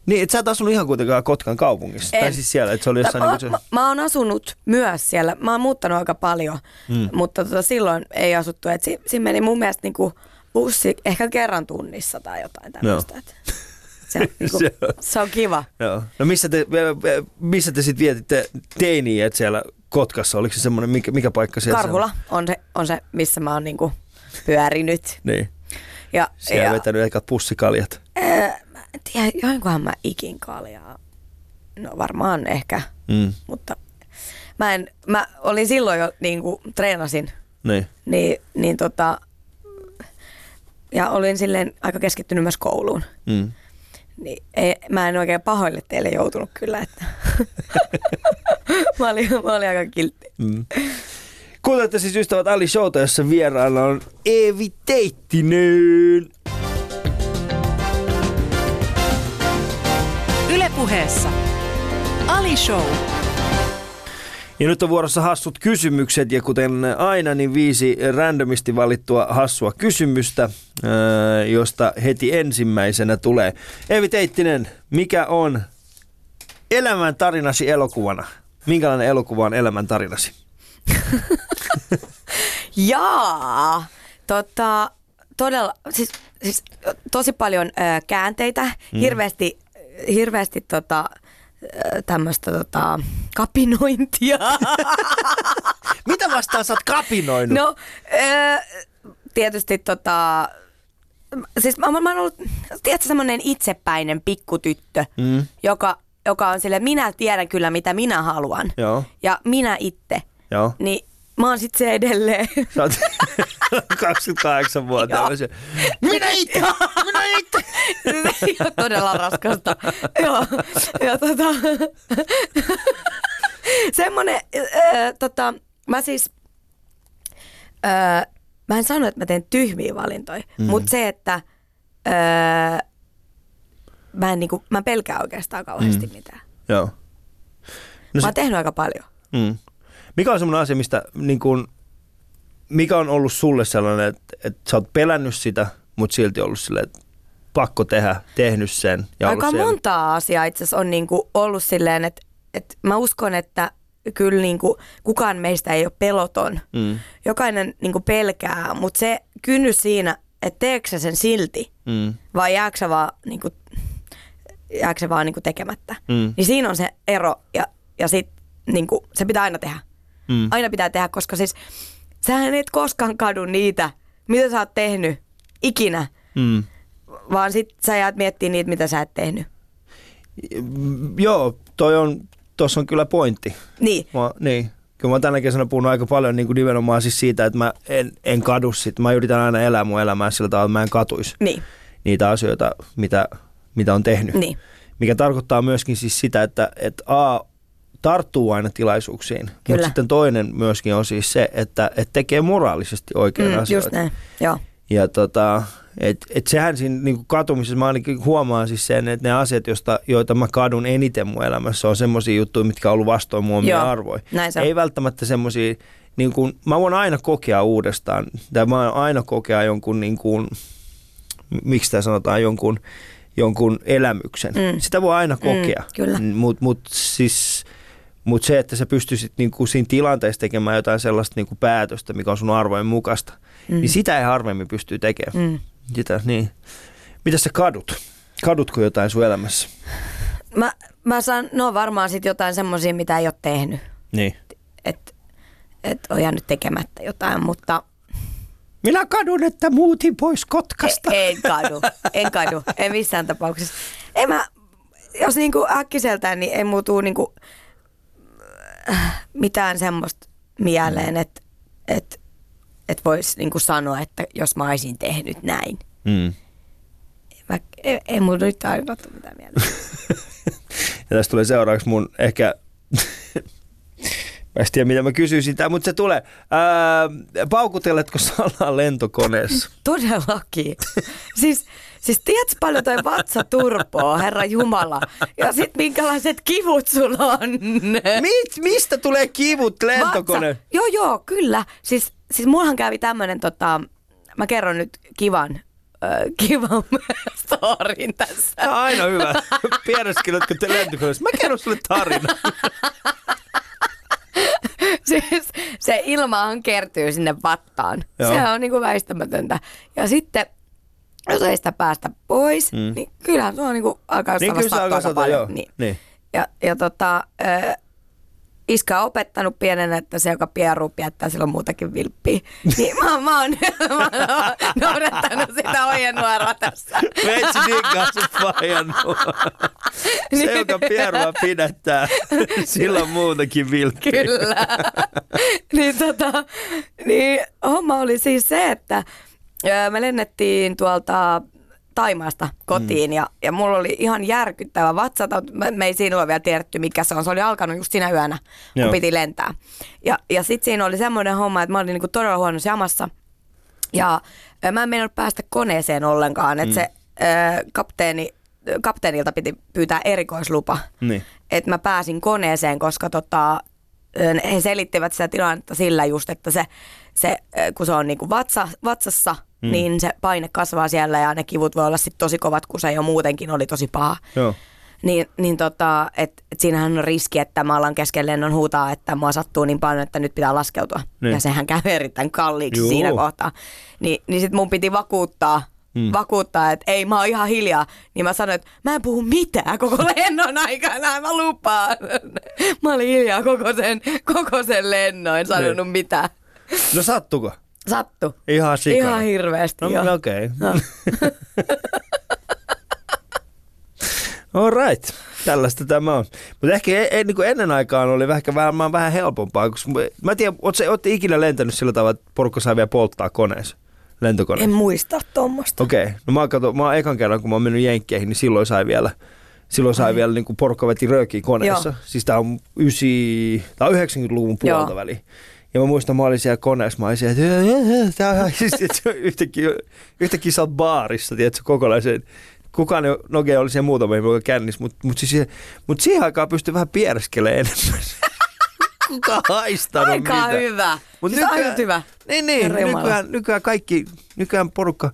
Niin, et sä et asunut ihan kuitenkaan Kotkan kaupungissa. Tai En. siis siellä, että se oli jossain mä, niin kuin mä, mä oon asunut myös siellä. Mä oon muuttanut aika paljon, mm. mutta tota, silloin ei asuttu. Et si, siinä meni mun mielestä niinku bussi ehkä kerran tunnissa tai jotain tämmöistä. et Se, on *laughs* niinku, Se on- kiva. Joo. No missä te, missä te sitten vietitte teiniä et siellä Kotkassa? Oliko se semmoinen, mikä, mikä paikka siellä? Karhula on se, on se, missä mä oon niinku pyörinyt. Niin. Ja, Siellä ja, vetänyt ehkä pussikaljat. ää, mä en tiedä, joinkohan mä ikin kaljaa. No varmaan ehkä, Mm. mutta mä, en, mä olin silloin jo niinku treenasin Niin. niin, niin tota, ja olin silleen aika keskittynyt myös kouluun. Mm. Niin ei, mä en oikein pahoille teille joutunut kyllä, että *laughs* mä, olin, mä olin aika kiltti. Mm. Kuuntelette siis ystävät Ali Showta, jossa vieraana on Eevi Teittinen. Ylepuheessa Ali Show. Ja nyt on vuorossa hassut kysymykset ja kuten aina, niin viisi randomisti valittua hassua kysymystä, ää, josta heti ensimmäisenä tulee. Eevi Teittinen, mikä on elämän tarinasi elokuvana? Minkälainen elokuva on elämäntarinasi? *laughs* Jaa, tota, todella, siis, siis tosi paljon ö, käänteitä, mm. hirveästi, hirveästi tota, tämmöistä tota, kapinointia. *laughs* Mitä vastaan sä oot kapinoinut? No, ö, tietysti tota, siis mä, mä, mä oon ollut, tiedätkö, semmoinen itsepäinen pikkutyttö, Mm. joka, joka on sille, minä tiedän kyllä mitä minä haluan. Joo, Ja minä itse. joo. Niin mä oon sit se edelleen. Sä oot *laughs* *laughs* 28 vuotta. Joo. Minä itse! Minä itse! *laughs* Se ei ole todella raskasta. Joo. Ja tota, *laughs* semmonen, äh, tota, mä siis, äh, mä en sano, että mä teen tyhmiä valintoja, mm. mutta se, että äh, mä, en, niinku, mä pelkään oikeastaan kauheasti mm. mitään. Joo. No Mä se, oon tehnyt aika paljon. mm. Mikä on semmoinen asia, mistä niin kun, mikä on ollut sulle sellainen, että, että sä oot pelännyt sitä, mutta silti ollut silleen, että pakko tehdä, tehnyt sen. Ja Aika siellä. monta asiaa itse asiassa on niinku ollut silleen, että, että mä uskon, että kyllä niinku kukaan meistä ei ole peloton. Mm. Jokainen niinku pelkää, mutta se kynnys siinä, että teekö sä sen silti Mm. vai jääkö sä vaan, niinku, jääkö se vaan niinku tekemättä. Mm. Niin siinä on se ero ja, ja sit niinku, se pitää aina tehdä. Mm. Aina pitää tehdä, koska siis sähän et koskaan kadu niitä, mitä sä oot tehnyt ikinä, Mm. vaan sit sä jäät miettimään niitä, mitä sä et tehnyt. Joo, toi on, tossa on kyllä pointti. Niin, Mä, niin. Kyllä mä oon tänä kesänä puhunut aika paljon niin kuin nimenomaan siis siitä, että mä en, en kadu sit. Mä yritän aina elää mun elämää sillä tavalla, että mä en katuisi niin, niitä asioita, mitä, mitä on tehnyt. niin. Mikä tarkoittaa myöskin siis sitä, että, että A, tarttuu aina tilaisuuksiin. Mutta sitten toinen myöskin on siis se, että, että tekee moraalisesti oikein Mm, asioita. just näin, joo. Ja tota, et, et sehän siinä niin katumisessa, mä ainakin huomaan siis sen, että ne asiat, josta, joita mä kadun eniten mun elämässä, on semmoisia juttuja, mitkä on ollut vastoin mun omia arvoja. se. Ei välttämättä semmoisia, niin kuin, mä voin aina kokea uudestaan, tai mä voin aina kokea jonkun, niin kuin, miksi tämä sanotaan, jonkun, jonkun elämyksen. Mm. Sitä voi aina kokea. kyllä. Mutta mut siis, mut se, että sä pystyisit niinku siinä tilanteessa tekemään jotain sellaista niinku päätöstä, mikä on sun arvojen mukaista, mm. niin sitä ei harvemmin pystyy tekemään. Mm. Sitä, niin. Mitä sä kadut? Kadutko jotain sun elämässä? Mä, mä saan, no varmaan sit jotain semmoisia, mitä ei ole tehnyt. Niin. Että et on jäänyt tekemättä jotain, mutta Minä kadun, että muutin pois Kotkasta. e- en kadu. En kadu. En missään tapauksessa. En mä, jos niinku äkkiseltään, niin ei muutu niinku mitään semmoista mieleen, että et, et voisi niinku sanoa, että jos mä olisin tehnyt näin. Mm. Mä, ei, ei mulla nyt aina tule mitään mieleen. *laughs* Ja tästä tulee seuraavaksi mun ehkä... *laughs* mä en tiedä, mitä mä kysyisin tää, mutta se tulee. Ää, paukuteletko salaa lentokoneessa? Todellakin. siis, siis tiedätkö paljon toi vatsa turpoo, herra Jumala. Ja sit minkälaiset kivut sulla on. Mit, mistä tulee kivut lentokone? Vatsa. Joo, joo, kyllä. Siis, siis mullahan kävi tämmönen, tota, mä kerron nyt kivan, kivan *laughs* storin tässä. Tämä on aina hyvä. *laughs* Piereskeletkä te lentokoneessa? Mä kerron sulle tarina. *laughs* siis se ilmahan kertyy sinne vattaan. Joo. Se on niinku väistämätöntä. Ja sitten, jos ei sitä päästä pois, Mm. niin kyllähän se on niinku alkaa niin kyllä se alkaa paljon. joo. Niin. Niin. Ja, ja tota, ö, iskä on opettanut pienenä, että se, joka pieruu, piettää silloin muutakin vilppiä. *laughs* Niin mä, mä, oon, *laughs* mä oon noudattanut sitä ojennuoroa tässä. Veitsi niin kanssa vajannut. *laughs* Se, joka pierua pidättää, sillä on muutakin vilppiä. Kyllä. niin, tota, niin homma oli siis se, että me lennettiin tuolta Taimaasta kotiin mm. ja, ja mulla oli ihan järkyttävä vatsatauti. Me, me ei siinä ole vielä tiedetty, mikä se on. Se oli alkanut just siinä yönä, kun Joo. piti lentää. Ja, ja sitten siinä oli semmoinen homma, että mä olin niinku todella huonossa jamassa. Ja mä en meinannut päästä koneeseen ollenkaan. Että Mm. se ö, kapteeni, kapteenilta piti pyytää erikoislupa Niin. että mä pääsin koneeseen, koska tota, he selittivät sitä tilannetta sillä just, että se, se kun se on niinku vatsa, vatsassa, Mm. niin se paine kasvaa siellä ja ne kivut voi olla sit tosi kovat, kun se jo muutenkin oli tosi paha. Joo. Niin, niin tota, et, et siinähän on riski, että mä alan kesken lennon huutaa, että mua sattuu niin paljon, että nyt pitää laskeutua. Niin. Ja sehän käy erittäin kalliiksi Juu. siinä kohtaa. Ni, niin sit mun piti vakuuttaa, mm. vakuuttaa, että ei, mä oon ihan hiljaa. Niin mä sanoin, että mä en puhu mitään koko *laughs* lennon aikana, mä lupaan. Mä olin hiljaa koko sen, koko sen lennon, en sanonut Niin. mitään. No sattuko? Sattu. Ihan sikana. Ihan hirveästi, No, joo. okei. Okay. No. *laughs* All right. Tällaista tämä on. Mutta ehkä e- e- niin ennen aikaan oli vähän, vähän, vähän helpompaa. Koska mä- en tiedä, ootte ikinä lentänyt sillä tavalla, että porukka saa vielä polttaa koneessa? Lentokoneessa? En muista tuommoista. Okei. Okay. No mä oon, kato, mä oon ekan kerran, kun mä oon mennyt Jenkkeihin, niin silloin sai vielä, silloin sai vielä niin kuin porukka veti röökiä koneessa. Joo. Siis tää on, ysi, tää on 90-luvun puolta väliin. Ja mä muistan, mä olin siellä koneessa, mä olin siellä, että tää on siis, yhtäkkiä, yhtäkkiä sä oot baarissa, tiedätkö, kokonaisen. Kukaan ei, no okei, oli siellä muutama ihminen, kännis, mutta mut siis, mut siihen aikaan pystyi vähän piereskelemään enemmän. *laughs* Kuka haistanut Aika mitä. hyvä. Mut siis ainut hyvä. Niin, niin. Nykyään, nykyään kaikki, nykyään porukka.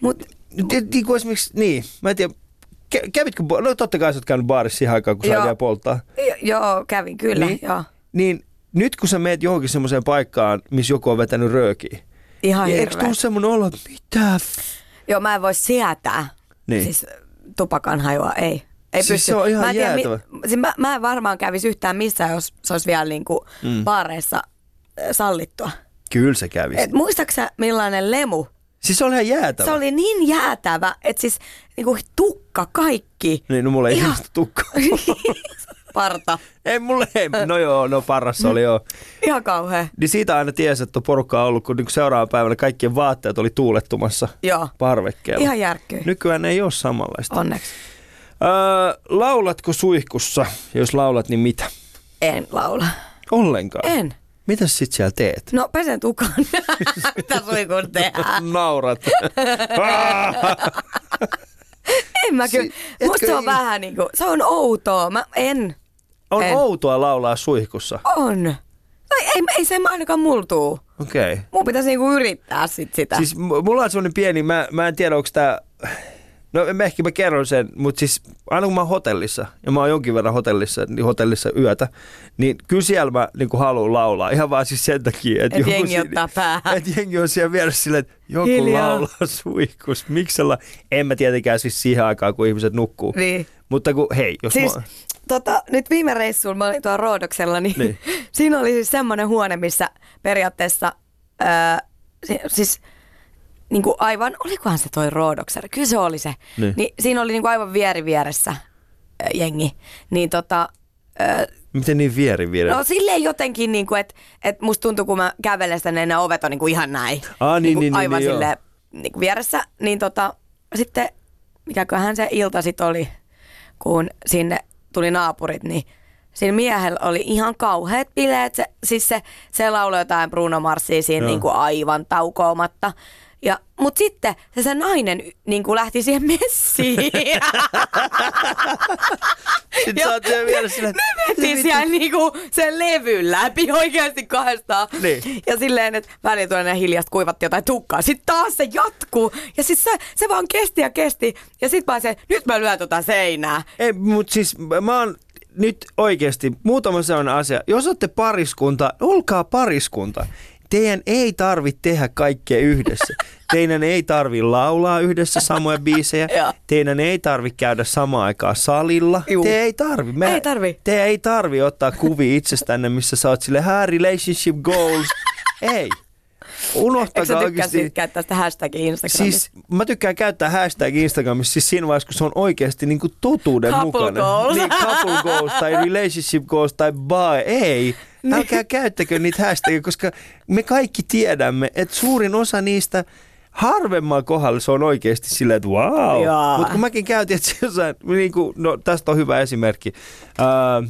Mut, Niin, niin kuin esimerkiksi, niin, mä en tiedä, kä- kävitkö, no totta kai sä oot käynyt baarissa siihen aikaan, kun sä Joo. vielä polttaa. jo, joo, kävin kyllä, Niin. joo. Niin nyt kun sä meet johonkin semmoiseen paikkaan, missä joku on vetänyt röökiä, Ihan niin eikö tuu semmoinen olo, että mitä? Joo, mä en voi sietää. Niin. Siis tupakan hajua, ei. Ei Siis pysty. se on ihan mä, en tiedä, jäätävä. siis mä, mä en varmaan kävisi yhtään missään, jos se olisi vielä niinku mm. baareissa äh, sallittua. Kyllä se kävi. Et muistaaksä millainen lemu? Siis se oli ihan jäätävä. Se oli niin jäätävä, että siis niinku tukka kaikki. Niin, no mulla ei ihan tukka. *laughs* Parta. ei mulle ei. No joo, no parassa oli joo. Ihan kauhea. Niin siitä aina tiesi, että porukka on ollut, kun niinku seuraavana päivänä kaikkien vaatteet oli tuulettumassa Joo. parvekkeella. Ihan järkkyy. Nykyään ei ole samanlaista. Onneksi. Öö, laulatko suihkussa? Jos laulat, niin mitä? En laula. Ollenkaan. En. Mitäs sit siellä teet? No pesen tukan. *laughs* Mitä suikun tehdään? *laughs* Naurat. *laughs* En mä kyllä. Si- Musta se on i- vähän niinku, se on outoa. Mä en. On En. outoa laulaa suihkussa. On. Tai ei, ei se ainakaan mulla tuu. Okei. Okay. Mun pitäisi niinku yrittää sit sitä. Siis mulla on semmoinen pieni, mä, mä en tiedä onko tää, no ehkä mä kerron sen, mutta siis aina kun mä oon hotellissa, ja mä oon jonkin verran hotellissa, niin hotellissa yötä, niin kyllä siellä mä niin haluan laulaa. Ihan vaan siis sen takia, että Et jengi ottaa päähän. Että jengi on siellä vieressä silleen, että joku Hiljaa. laulaa suihkus. Miksellä? En mä tietenkään siis siihen aikaan, kun ihmiset nukkuu. Niin. Mutta kun, hei, jos Siis mä... tota, nyt viime reissulla mä olin tuolla Roodoksella, niin, Niin. *laughs* siinä oli siis semmoinen huone, missä periaatteessa, si, siis niin kuin aivan, olikohan se toi Roodoksella? Kyllä se oli se. Niin. Niin, siinä oli niin kuin aivan vieri vieressä ää, jengi. Niin tota, ää, Miten niin vieri vieri? No silleen jotenkin, niin kuin, että, että musta tuntuu, kun mä kävelen sitä, niin ne ovet on niin kuin ihan näin. Aa, niin, kuin niin, niin, aivan niin, joo. silleen niin kuin vieressä. Niin tota, sitten, mikäköhän se ilta sitten oli, kun sinne tuli naapurit, niin siinä miehellä oli ihan kauheat bileet. Se, siis se, se lauloi jotain Bruno Marsia siinä niin kuin aivan taukoamatta. Ja, mut sitten se, se nainen niin kuin lähti siihen messiin. *laughs* Sitten sä oot vielä silleen, Me mentiin siellä niinku sen levyn läpi oikeasti kahdestaan. Niin. Ja silleen, että välillä tulee ne hiljasta kuivatti jotain tukkaa. Sitten taas se jatkuu. Ja siis se, se vaan kesti ja kesti. Ja sitten mä se, nyt mä lyön tota seinää. Ei, mutta siis mä oon nyt oikeasti muutama sellainen asia. Jos olette pariskunta, olkaa pariskunta. Teidän ei tarvitse tehdä kaikkea yhdessä. *laughs* Teidän ei tarvi laulaa yhdessä samoja biisejä. Teidän ei tarvi käydä samaan aikaan salilla. Juu. Te ei tarvi. Me, Ei tarvi. Te ei tarvi ottaa kuvia itsestänne, missä sä oot sille, relationship goals. *laughs* ei. Eikö Unohtakaa tykkää oikeasti. käyttää sitä hashtagia Instagramissa? Siis mä tykkään käyttää hashtag Instagramissa siis siinä vaiheessa, kun se on oikeasti niinku totuuden Couple mukana. goals. Niin, couple goals tai relationship goals tai bye. Ei. Niin. Älkää käyttäkö niitä hashtagia, koska me kaikki tiedämme, että suurin osa niistä harvemmalla kohdalla se on oikeasti silleen, että wow. Mutta kun mäkin käytin, että se jossain, niin kuin, no tästä on hyvä esimerkki. Uh,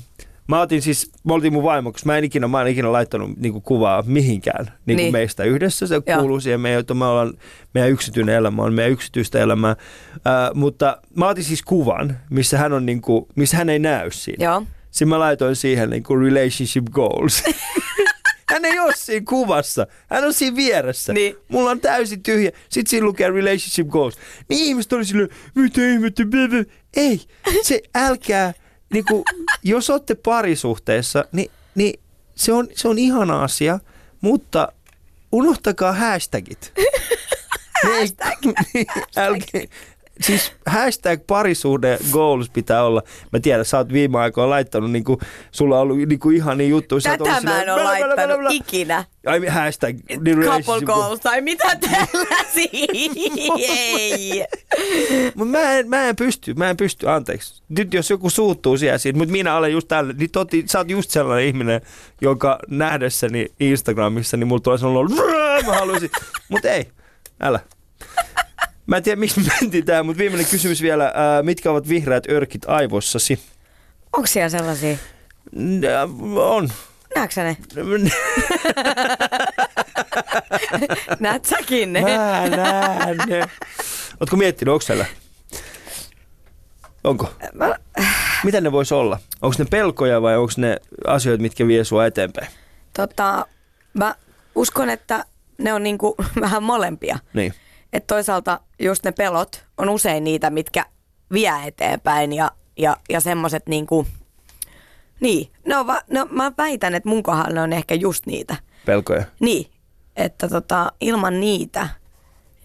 Mä otin siis, mä oltiin mun vaimo, koska mä en ikinä, mä en ikinä laittanut niinku kuvaa mihinkään niinku Niin. meistä yhdessä. Se Joo. kuuluu siihen meidän, että me ollaan, meidän yksityinen elämä on meidän yksityistä elämää. Ää, mutta mä otin siis kuvan, missä hän, on niinku, missä hän ei näy siinä. Joo. Sitten mä laitoin siihen niinku relationship goals. *laughs* hän ei ole siinä kuvassa. Hän on siinä vieressä. Niin. Mulla on täysin tyhjä. Sitten siinä lukee relationship goals. Niin ihmiset oli silleen, mitä ihmettä, blablabla." Ei, *laughs* se älkää, niinku, jos olette parisuhteessa, niin, niin se, on, se on ihana asia, mutta unohtakaa hashtagit. *laughs* Hashtag. *laughs* Niin, älkää, siis hashtag parisuhde goals pitää olla. Mä tiedän, sä oot viime aikoina laittanut, niinku, sulla on ollut niinku ihan niin juttu. Tätä mä en silleen, ole bla, bla, bla, bla, laittanut ikinä. Ai hashtag niin Couple goals. tai mitä tällaisia. *laughs* Ei. Mut mä en, mä en pysty, mä en pysty, anteeksi. Nyt jos joku suuttuu siellä siitä, mutta minä olen just tällä, niin toti, sä oot just sellainen ihminen, joka nähdessäni Instagramissa, niin mulla tulee sellainen, mä haluaisin, mutta ei, älä. Mä en tiedä, miksi me mentiin tähän, mutta viimeinen kysymys vielä. Ää, mitkä ovat vihreät örkit aivossasi? Onko siellä sellaisia? N- ää, On. Näetkö sä ne? *laughs* Näet säkin ne? Mä näen ne. Ootko miettinyt, onko siellä? Onko? Mä, Mitä ne vois olla? Onko ne pelkoja vai onko ne asioita, mitkä vie sua eteenpäin? tota, mä uskon, että ne on niinku *laughs* vähän molempia. Niin. Et toisaalta just ne pelot on usein niitä, mitkä vie eteenpäin ja, ja, ja semmoiset niinku, niin, ne on va, no, mä väitän, että mun kohdalla ne on ehkä just niitä. Pelkoja. Niin, että tota, ilman niitä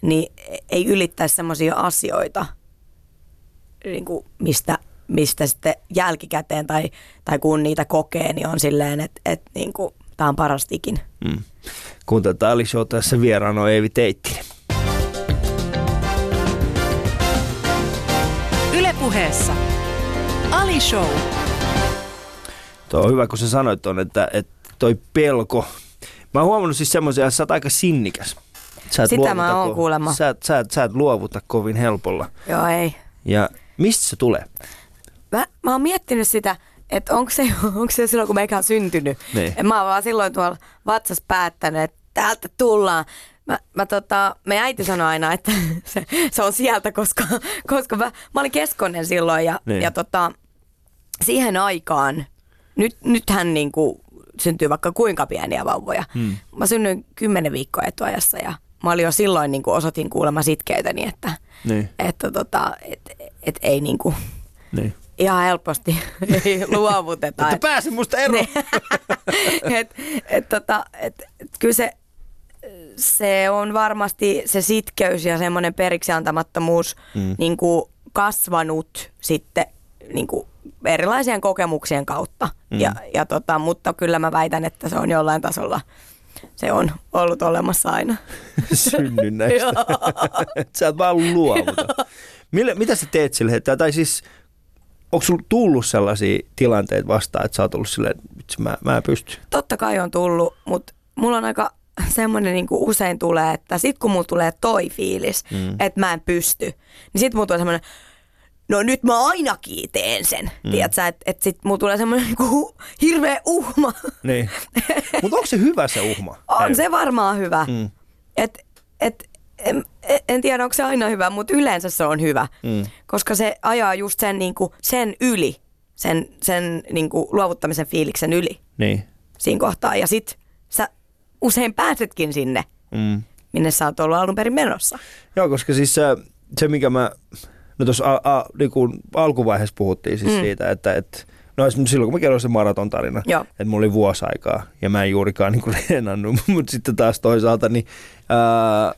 niin ei ylittäisi semmoisia asioita, niin kuin mistä, mistä sitten jälkikäteen tai, tai kun niitä kokee, niin on silleen, että, että niin kuin, tämä on parasta ikinä. Mm. Kuunteltaan Ali Show tässä vieraana on Eevi Teittinen. Ylepuheessa Ali Show. Tuo on hyvä, kun sä sanoit ton, että, että toi pelko. Mä oon huomannut siis semmoisia, että sä oot aika sinnikäs. Sä et Sitä mä oon ko- kuulemma. Sä, et- sä, et- sä et luovuta kovin helpolla. Joo, ei. Ja mistä se tulee? Mä, mä oon miettinyt sitä, että onko se, *laughs* onko se silloin, kun meikä on syntynyt. Niin. Mä oon vaan silloin tuolla vatsas päättänyt, että täältä tullaan. Mä, mä tota, meidän äiti sanoi aina, että *laughs* se, se on sieltä, koska, koska mä, mä olin keskonen silloin ja, Niin. ja tota, siihen aikaan, nyt, nythän niin kuin syntyy vaikka kuinka pieniä vauvoja. Hmm. Mä synnyin kymmenen viikkoa etuajassa ja mä olin jo silloin niin kuin osoitin kuulemma sitkeyteni, että, Niin. että tota, et, et ei niin kuin, Niin. ihan helposti *laughs* luovuteta. Että pääse musta eroon. *laughs* et, et, tota, et, et, kyllä se, se on varmasti se sitkeys ja semmoinen periksi antamattomuus mm. niin kuin kasvanut sitten niin kuin erilaisien kokemuksien kautta. Mm. Ja, ja tota, mutta kyllä mä väitän, että se on jollain tasolla, se on ollut olemassa aina. *laughs* Synnynnäistä. *laughs* *laughs* sä et vaan luovuta. Mille, mitä sä teet sille hetkellä? Tai siis, onko sulla tullut sellaisia tilanteita vastaan, että sä oot ollut silleen, että mä, mä en pysty? Totta kai on tullut, mutta mulla on aika semmoinen niin kuin usein tulee, että sit kun mulla tulee toi fiilis, mm. että mä en pysty, niin sit mulla tulee semmoinen, no nyt mä ainakin teen sen. Mm. Tiedätkö, että et sit mulla tulee semmoinen niin kuin hirveä uhma. Niin. *laughs* Mutta onko se hyvä se uhma? on se varmaan hyvä. Mm. Et, et, en, en tiedä, onko se aina hyvä, mutta yleensä se on hyvä. Mm. Koska se ajaa just sen, niin kuin, sen yli, sen, sen niin kuin luovuttamisen fiiliksen yli Niin. siinä kohtaa. Ja sit sä usein pääsetkin sinne, Mm. minne sä oot ollut alun perin menossa. Joo, koska siis se, se mikä mä, no tuossa a, a, niin kuin alkuvaiheessa puhuttiin siis mm. siitä, että, että no silloin kun mä kerroin sen maraton tarina, että mulla oli vuosi aikaa ja mä en juurikaan niin kuin *laughs* reenannut, mutta sitten taas toisaalta niin ää,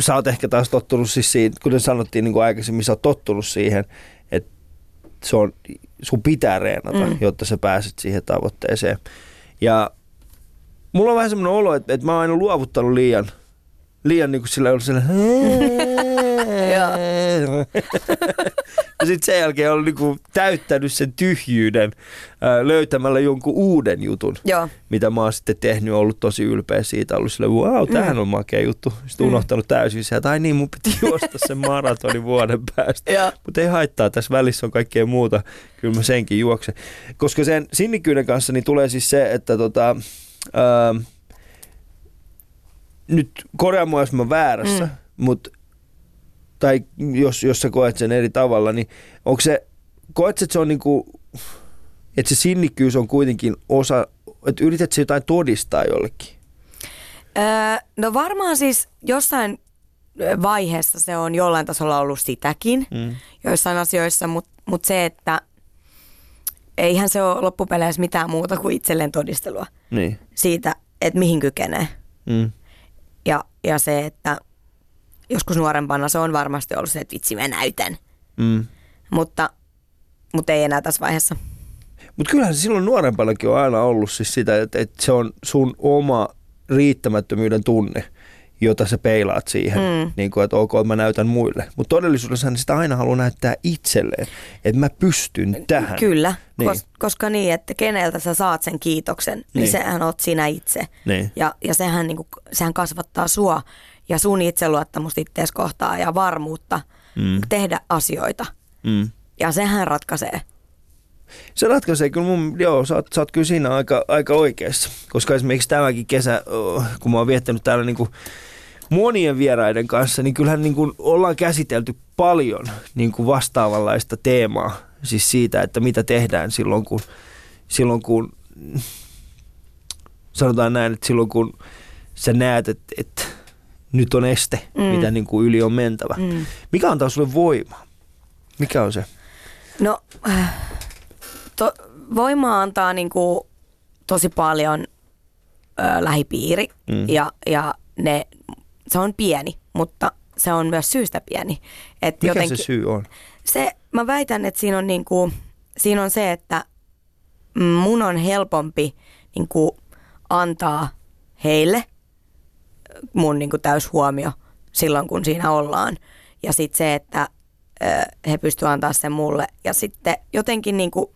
sä oot ehkä taas tottunut siis siihen, kuten sanottiin niin kuin aikaisemmin, sä oot tottunut siihen, että se on, sun pitää reenata, mm. jotta sä pääset siihen tavoitteeseen. Ja mulla on vähän semmoinen olo, että, että mä oon aina luovuttanut liian, liian niin kuin sillä ollut sellainen ja sitten sen jälkeen on niinku täyttänyt sen tyhjyyden ää, löytämällä jonkun uuden jutun, Joo. mitä mä oon sitten tehnyt, ollut tosi ylpeä siitä, ollut silleen, wow, tämähän on makea juttu. Sitten Mm. unohtanut täysin se, että ai niin, mun piti juosta sen maratonin vuoden päästä. Mutta ei haittaa, tässä välissä on kaikkea muuta, kyllä mä senkin juoksen. Koska sen sinnikkyyden kanssa niin tulee siis se, että tota, ää, nyt korjaa mua, jos mä väärässä, mm. mutta tai jos, jos sä koet sen eri tavalla, niin onko se, koet että se on niinku, että se sinnikkyys on kuitenkin osa, että yrität sä jotain todistaa jollekin? Öö, no varmaan siis jossain vaiheessa se on jollain tasolla ollut sitäkin mm. joissain asioissa, mutta mut se, että eihän se ole loppupeleissä mitään muuta kuin itselleen todistelua Niin. siitä, että mihin kykenee. Mm. Ja, ja se, että joskus nuorempana se on varmasti ollut se, että vitsi mä näytän, Mm. mutta, mutta ei enää tässä vaiheessa. Mutta kyllähän se silloin nuorempanakin on aina ollut siis sitä, että, että se on sun oma riittämättömyyden tunne, jota sä peilaat siihen, mm. niin kuin, että ok, mä näytän muille. Mutta todellisuudessa sitä aina haluaa näyttää itselleen, että mä pystyn tähän. Kyllä, Niin. niin. Kos, koska niin, että keneltä sä saat sen kiitoksen, niin, Niin. niin sehän oot sinä itse. Niin. Ja, ja sehän, niin kuin, sehän kasvattaa sua ja sun itseluottamusta ittees kohtaan ja varmuutta mm. tehdä asioita. Mm. Ja sehän ratkaisee. Se ratkaisee kyllä mun, joo, sä oot, sä oot kyllä siinä aika, aika oikeassa. Koska esimerkiksi tämäkin kesä, oh, kun mä oon viettänyt täällä niinku monien vieraiden kanssa, niin kyllähän niinku ollaan käsitelty paljon niinku vastaavanlaista teemaa. Siis siitä, että mitä tehdään silloin, kun, silloin kun sanotaan näin, että silloin kun sä näet, että, että nyt on este, mm. Mitä niinku yli on mentävä. Mm. Mikä antaa sulle voimaa? Mikä on se? No, äh, to, voimaa antaa niin kuin tosi paljon ö, lähipiiri Mm. ja, ja ne, se on pieni, mutta se on myös syystä pieni. Et Mikä jotenkin, se syy on? se, mä väitän, että siinä on, niinku, siinä on se, että mun on helpompi niinku, antaa heille mun niinku, täys huomio silloin, kun siinä ollaan. Ja sitten se, että ö, he pystyvät antaa sen mulle. Ja sitten jotenkin niinku,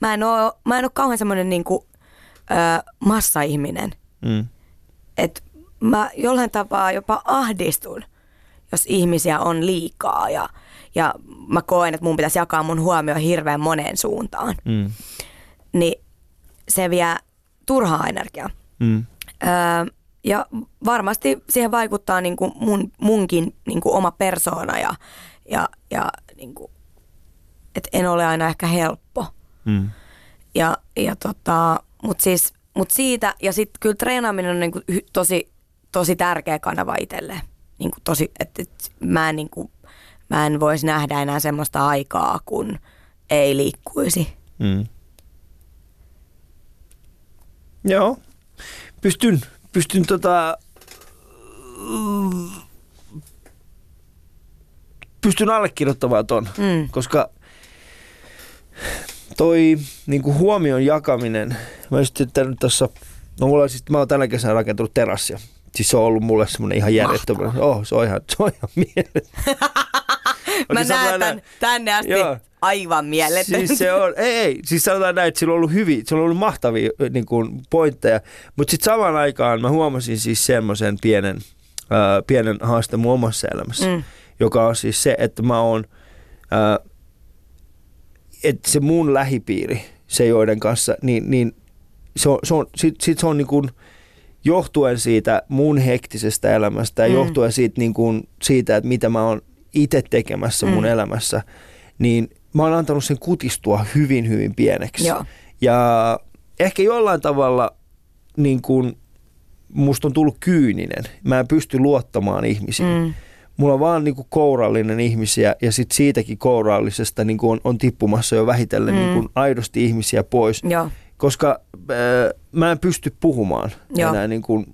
mä en oo, mä en oo kauhean semmoinen niinku, ö, massaihminen. Mm. Että mä jollain tapaa jopa ahdistun, jos ihmisiä on liikaa ja, ja mä koen, että mun pitäisi jakaa mun huomio hirveän moneen suuntaan. Mm. Niin se vie turhaa energiaa. Mm. Öö, ja varmasti siihen vaikuttaa niin kuin mun, munkin niin kuin oma persoona ja, ja, ja niin kuin, että en ole aina ehkä helppo. Mm. Ja, ja tota, mutta siis, mut siitä, ja sitten kyllä treenaaminen on niinku hy- tosi, tosi tärkeä kanava itselleen. Niinku tosi, että et mä en, niinku, mä en voisi nähdä enää semmoista aikaa, kun ei liikkuisi. Mm. Joo. Pystyn, pystyn tota... Pystyn allekirjoittamaan ton, Mm. koska toi niin kuin huomion jakaminen, mä just nyt tuossa, no mulla on siis, mä oon tänä kesänä rakentanut terassia. Siis se on ollut mulle semmoinen ihan järjettömän. Oh, se on ihan, se on ihan mieletön. *laughs* Mä näen näin. tän tänne asti Joo. aivan mieletön. Siis se on, ei, ei, siis sanotaan näin, että sillä on ollut hyviä, sillä on ollut mahtavia niin kuin, pointteja, mutta sitten samaan aikaan mä huomasin siis semmoisen pienen, ää, pienen haasteen mun omassa elämässä, mm. Joka on siis se, että mä oon, ää, että se mun lähipiiri, se joiden kanssa, niin, niin se on, se on, sit, sit se on niin kuin, johtuen siitä mun hektisestä elämästä ja mm. Johtuen siitä, niin kuin, siitä, että mitä mä oon itse tekemässä mun Mm. elämässä, niin mä oon antanut sen kutistua hyvin, hyvin pieneksi. Joo. Ja ehkä jollain tavalla niin kuin, musta on tullut kyyninen. Mä en pysty luottamaan ihmisiin. Mm. Mulla on vaan niin kuin kourallinen ihmisiä ja sit siitäkin kourallisesta niin kuin on, on tippumassa jo vähitellen Mm. niin kuin aidosti ihmisiä pois Joo, koska äh, mä en pysty puhumaan Joo. enää niin kuin,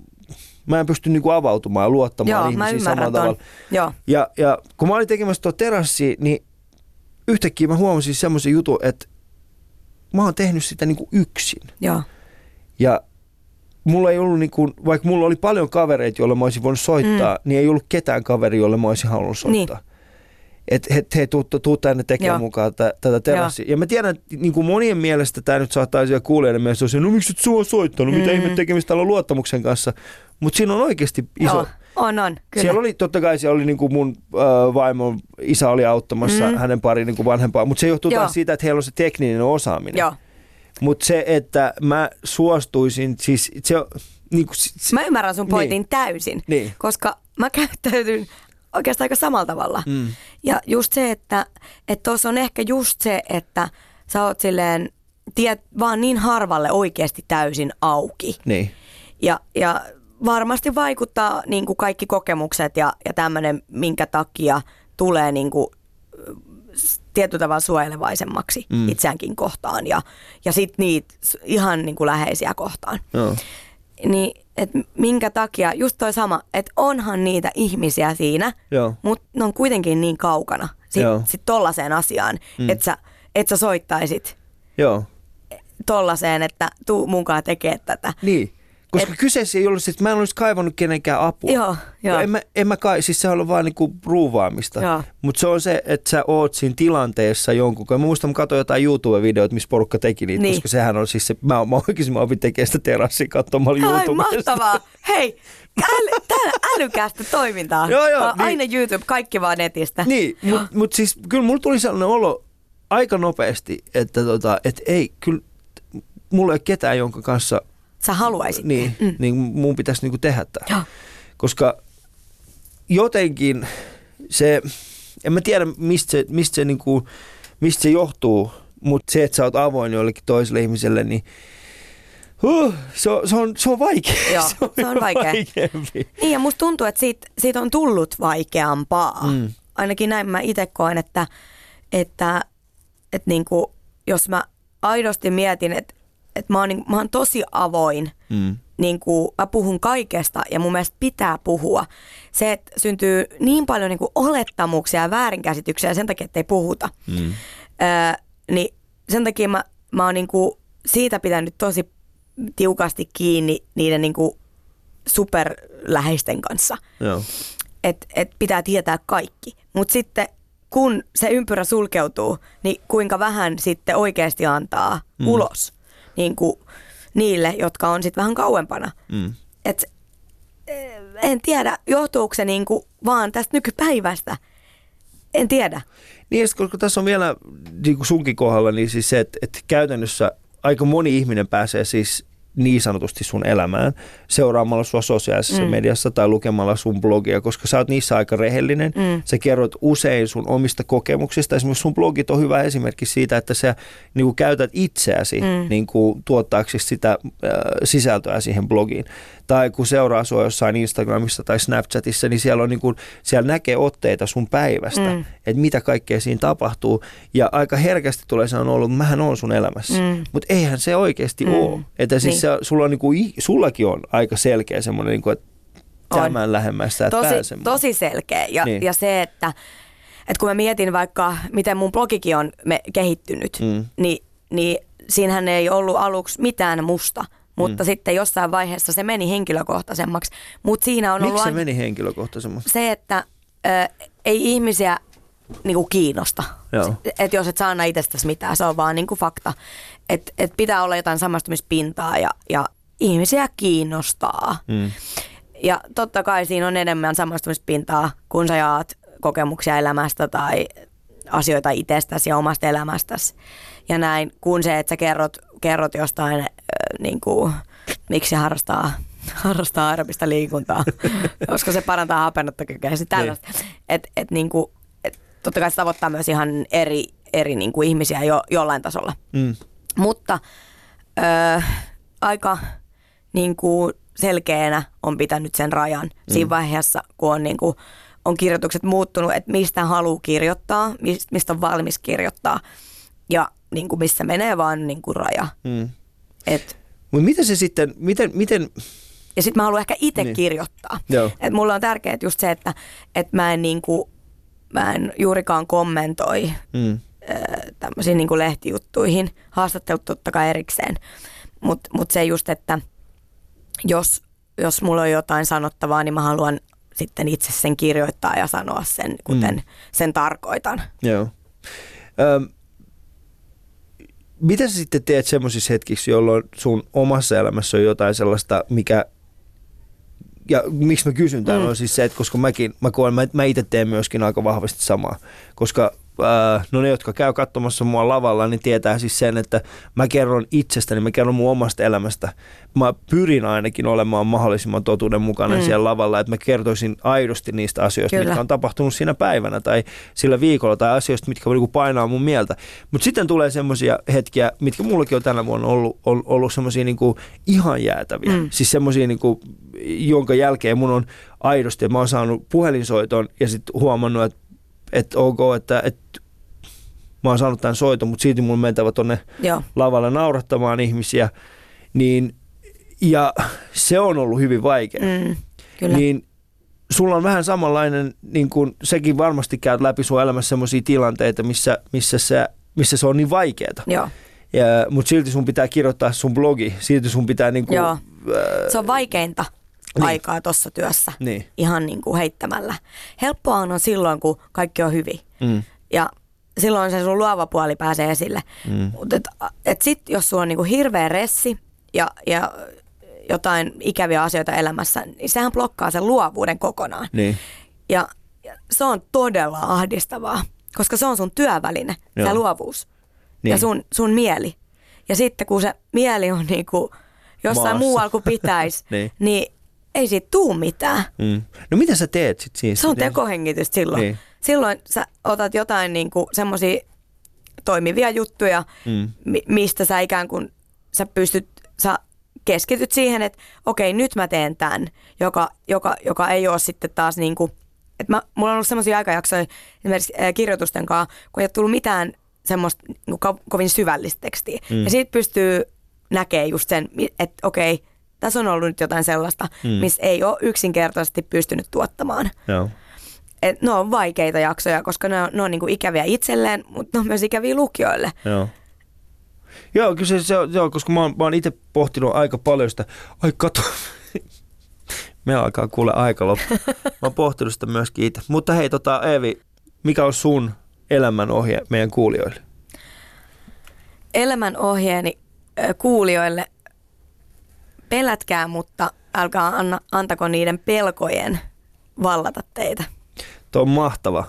mä en pysty niin kuin avautumaan ja luottamaan Joo mä ihmisiin samalla ton. tavalla. Joo, Ja, ja kun mä olin tekemässä tuo terassi, niin yhtäkkiä mä huomasin semmoisen jutun, että mä oon tehnyt sitä niin kuin yksin. joo, Ja mulla ei ollut, niin kuin, vaikka mulla oli paljon kavereita, joille mä olisin voinut soittaa, mm. niin ei ollut ketään kaveri, jolle mä olisin halunnut soittaa. Niin. Että he, he tuu, tuu tänne tekemään Joo. mukaan tä, tätä terassia. Ja mä tiedän, että niin kuin monien mielestä tämä nyt saattaa siellä kuulijoiden mielestä se, no miksi et sua soittanut, mm. mitä ihme tekemistä täällä on luottamuksen kanssa. Mutta siinä on oikeasti iso. joo. On, on, kyllä. Siellä oli, totta kai siellä oli niin kuin mun äh, vaimon isä oli auttamassa mm. Hänen pari niin kuin vanhempaa, mutta se johtuu Joo. taas siitä, että heillä on se tekninen osaaminen. Joo. Mutta se, että mä suostuisin, siis se on, niin kuin, se, Mä ymmärrän sun pointin Niin. niin. täysin, Niin. koska mä *laughs* käyttäydyn oikeastaan aika samalla tavalla. Mm. Ja just se, että tuossa on ehkä just se, että sä oot silleen, tiedät, vaan niin harvalle oikeasti täysin auki. niin. Ja, ja varmasti vaikuttaa niin kuin kaikki kokemukset ja, ja tämmöinen, minkä takia tulee niin kuin, tietyllä tavalla suojelevaisemmaksi mm. itseäänkin kohtaan ja, ja sitten niitä ihan niin kuin läheisiä kohtaan. Joo. Niin, et minkä takia, just toi sama, että onhan niitä ihmisiä siinä, mutta ne on kuitenkin niin kaukana sit, Joo. sit tollaiseen asiaan, mm. että sä, et sä soittaisit Joo. tollaiseen, että tuu mukaan tekee tätä. Niin. Koska Et- kyseessä ei ollut, että mä en olisi kaivannut kenenkään apua. Joo, joo. En mä, en mä kai, siis se on vaan niinku ruuvaamista. Mutta se on se, että sä oot siinä tilanteessa jonkun. Mä muistan, mä katsoin jotain YouTube-videoita, missä porukka teki niitä, Niin. koska sehän on siis se, mä, mä oikeasti mä opin tekemään sitä terassia katsomalla Ai YouTubesta. mahtavaa. Hei, äly, *laughs* täällä älykästä toimintaa. Joo, joo, niin. Aina YouTube, kaikki vaan netistä. Niin, mutta mut siis kyllä mulla tuli sellainen olo aika nopeasti, että tota, et ei, kyllä mulla ei ole ketään, jonka kanssa Sä haluaisit. niin, mm. niin mun pitäisi niinku tehdä tämä. Joo. Koska jotenkin se, en mä tiedä mistä se, mistä se, niinku, mistä se johtuu, mutta se, että sä oot avoin jollekin toiselle ihmiselle, niin huh, se, on, se, on, se on vaikea. *laughs* Joo, se on vaikea. vaikeampi. Niin ja musta tuntuu, että siitä, siitä on tullut vaikeampaa. Mm. Ainakin näin mä itse koen, että, että, että niinku, jos mä aidosti mietin, että, että mä, oon, niin, mä oon tosi avoin, Mm. niin kuin mä puhun kaikesta ja mun mielestä pitää puhua. Se, että syntyy niin paljon niin kuin olettamuksia ja väärinkäsityksiä sen takia, että ei puhuta. Mm. Öö, niin sen takia mä, mä oon niin kuin siitä pitänyt tosi tiukasti kiinni niiden niin kuin superläheisten kanssa. Joo. Että et pitää tietää kaikki. Mutta sitten kun se ympyrä sulkeutuu, niin kuinka vähän sitten oikeasti antaa mm. ulos niin kuin niille, jotka on sitten vähän kauempana. Mm. Et, en tiedä, johtuuko se niin kuin vaan tästä nykypäivästä. En tiedä. Niin, koska tässä on vielä niin kuin sunkin kohdalla, niin siis se, että, että käytännössä aika moni ihminen pääsee siis niin sanotusti sun elämään seuraamalla sua sosiaalisessa mm. mediassa tai lukemalla sun blogia, koska sä oot niissä aika rehellinen. Mm. Sä kerrot usein sun omista kokemuksista. Esimerkiksi sun blogit on hyvä esimerkki siitä, että sä niin kuin käytät itseäsi mm. niin kuin tuottaaksesi sitä äh, sisältöä siihen blogiin. Tai kun seuraa sua jossain Instagramissa tai Snapchatissa, niin siellä, on niin kuin, siellä näkee otteita sun päivästä, mm. että mitä kaikkea siinä tapahtuu. Ja aika herkästi tulee sanoa ollut, että mähän on sun elämässä. Mm. Mutta eihän se oikeasti mm. ole. Että siis Niin. se, sulla on niin kuin, sullakin on aika selkeä semmoinen, niin kuin, että On. tämän lähemmäs sä tosi, tosi selkeä. Ja, Niin. ja se, että, että kun mä mietin vaikka, miten mun blogikin on me, kehittynyt, mm. niin, niin siinähän ei ollut aluksi mitään musta. Mutta mm. sitten jossain vaiheessa se meni henkilökohtaisemmaksi. Mutta siinä on Miksi ollut se meni henkilökohtaisemmaksi? se, että ö, ei ihmisiä niinku kiinnosta. Että jos et saa aina itsestäsi mitään, se on vaan niinku fakta. Että et pitää olla jotain samastumispintaa ja, ja ihmisiä kiinnostaa. Mm. Ja totta kai siinä on enemmän samastumispintaa, kun sä jaat kokemuksia elämästä tai asioita itsestäsi ja omasta elämästäsi. Ja näin, kun se, että sä kerrot, kerrot jostain, äh, niin kuin, miksi harrastaa, *laughs* harrastaa aerobista liikuntaa, *laughs* koska se parantaa hapenottokykyä ja tällaista. Et, et, niin kuin, et, totta kai se tavoittaa myös ihan eri, eri niin kuin ihmisiä jo, jollain tasolla. Mm. Mutta ö, aika niin kuin selkeänä on pitänyt sen rajan mm. siinä vaiheessa, kun on, niin kuin, on kirjoitukset muuttunut, että mistä haluaa kirjoittaa, mis- mistä on valmis kirjoittaa ja niin kuin missä menee vaan niin kuin raja. Mm. Et, Mutta miten se sitten, miten, miten ja sitten mä haluan ehkä itse Niin. niin. kirjoittaa. Joo. Et mulla on tärkeää just se, että et mä, en niin kuin, mä en juurikaan kommentoi mm. tämmöisiin niin lehtijuttuihin, haastattelut totta kai erikseen, mutta mut se just, että jos, jos mulla on jotain sanottavaa, niin mä haluan sitten itse sen kirjoittaa ja sanoa sen, kuten mm. sen tarkoitan. Joo. Öm, mitä sä sitten teet semmoisissa hetkissä, jolloin sun omassa elämässä on jotain sellaista, mikä ja miksi mä kysyn tämän mm. on siis se, että koska mäkin, mä koen, mä, mä itse teen myöskin aika vahvasti samaa, koska no ne, jotka käy katsomassa mua lavalla, niin tietää siis sen, että mä kerron itsestäni, mä kerron mun omasta elämästä. Mä pyrin ainakin olemaan mahdollisimman totuudenmukainen mm. siellä lavalla, että mä kertoisin aidosti niistä asioista, Kyllä. mitkä on tapahtunut siinä päivänä tai sillä viikolla tai asioista, mitkä niinku painaa mun mieltä. Mutta sitten tulee semmoisia hetkiä, mitkä mullakin on tänä vuonna ollut, ollut, ollut semmoisia niinku ihan jäätäviä. Mm. Siis semmoisia, niinku, jonka jälkeen mun on aidosti, mä oon saanut puhelinsoiton ja sitten huomannut, että, että ok, että, että mä oon saanut tämän soiton, mutta silti mun on mentävä tonne Joo. lavalle naurattamaan ihmisiä, niin ja se on ollut hyvin vaikea. Mm, kyllä. Niin sulla on vähän samanlainen, niin kuin sekin varmasti käyt läpi sun elämässä sellaisia tilanteita, missä, missä, se, missä se on niin vaikeaa. Joo. Ja, mutta silti sun pitää kirjoittaa sun blogi, silti sun pitää niin kuin, Joo. Se on vaikeinta Niin. aikaa tuossa työssä. Niin. Ihan niin kuin heittämällä. Helppoa on silloin, kun kaikki on hyvin. Mm. Ja silloin se sun luova puoli pääsee esille. Mm. Mutta et, et sit, jos sulla on niinku hirveä ressi ja, ja jotain ikäviä asioita elämässä, niin sehän blokkaa sen luovuuden kokonaan. Niin. Ja, ja se on todella ahdistavaa, koska se on sun työväline, Joo. se luovuus. Niin. Ja sun, sun mieli. Ja sitten kun se mieli on niinku jossain Maassa. muualla kuin pitäisi, *laughs* Niin. niin ei siitä tuu mitään. Mm. No mitä sä teet sit siis? Se on tekohengitystä silloin. Niin. Silloin sä otat jotain niinku semmoisia toimivia juttuja, Mm. mi- mistä sä ikään kuin sä pystyt, sä keskityt siihen, että okei, nyt mä teen tämän, joka, joka, joka ei ole sitten taas niin kuin, että mä, mulla on ollut semmoisia aikajaksoja esimerkiksi ää, kirjoitusten kanssa, kun ei ole tullut mitään semmoista niin kuin ko- kovin syvällistä tekstiä. Mm. Ja siitä pystyy näkemään just sen, että okei, tässä on ollut nyt jotain sellaista, mm. missä ei ole yksinkertaisesti pystynyt tuottamaan. Joo. Et ne on vaikeita jaksoja, koska ne on, ne on niinku ikäviä itselleen, mutta ne on myös ikäviä lukijoille. Joo. Joo, kyllä se, se joo, koska mä oon, mä oon itse pohtinut aika paljon sitä, ai kato, *laughs* me alkaa kuule aika loppu. *laughs* Mä oon pohtinut sitä myöskin itse. Mutta hei tota Eevi, mikä on sun elämän ohje meidän kuulijoille? Elämän ohjeeni kuulijoille, pelätkää, mutta älkää anna, antako niiden pelkojen vallata teitä. Tuo on mahtava.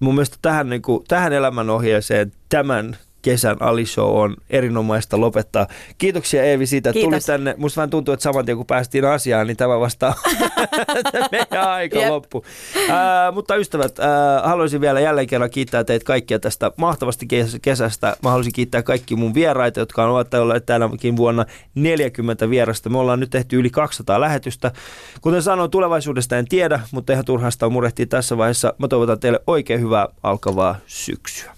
Mun mielestä tähän, niin kuin, tähän elämänohjeeseen tämän kesän Ali Show on erinomaista lopettaa. Kiitoksia Eevi siitä, että tulit tänne. Musta vähän tuntuu, että saman tien kun päästiin asiaan, niin tämä vasta *laughs* meidän aika Jep. loppu. Ää, mutta ystävät, ää, haluaisin vielä jälleen kerran kiittää teitä kaikkia tästä mahtavasti kes- kesästä. Mä haluaisin kiittää kaikki mun vieraita, jotka ovat olleet tänäkin vuonna 40 vierasta. Me ollaan nyt tehty yli 200 lähetystä. Kuten sanoin, tulevaisuudesta en tiedä, mutta ihan turhasta on murehtia tässä vaiheessa. Mä toivotan teille oikein hyvää alkavaa syksyä.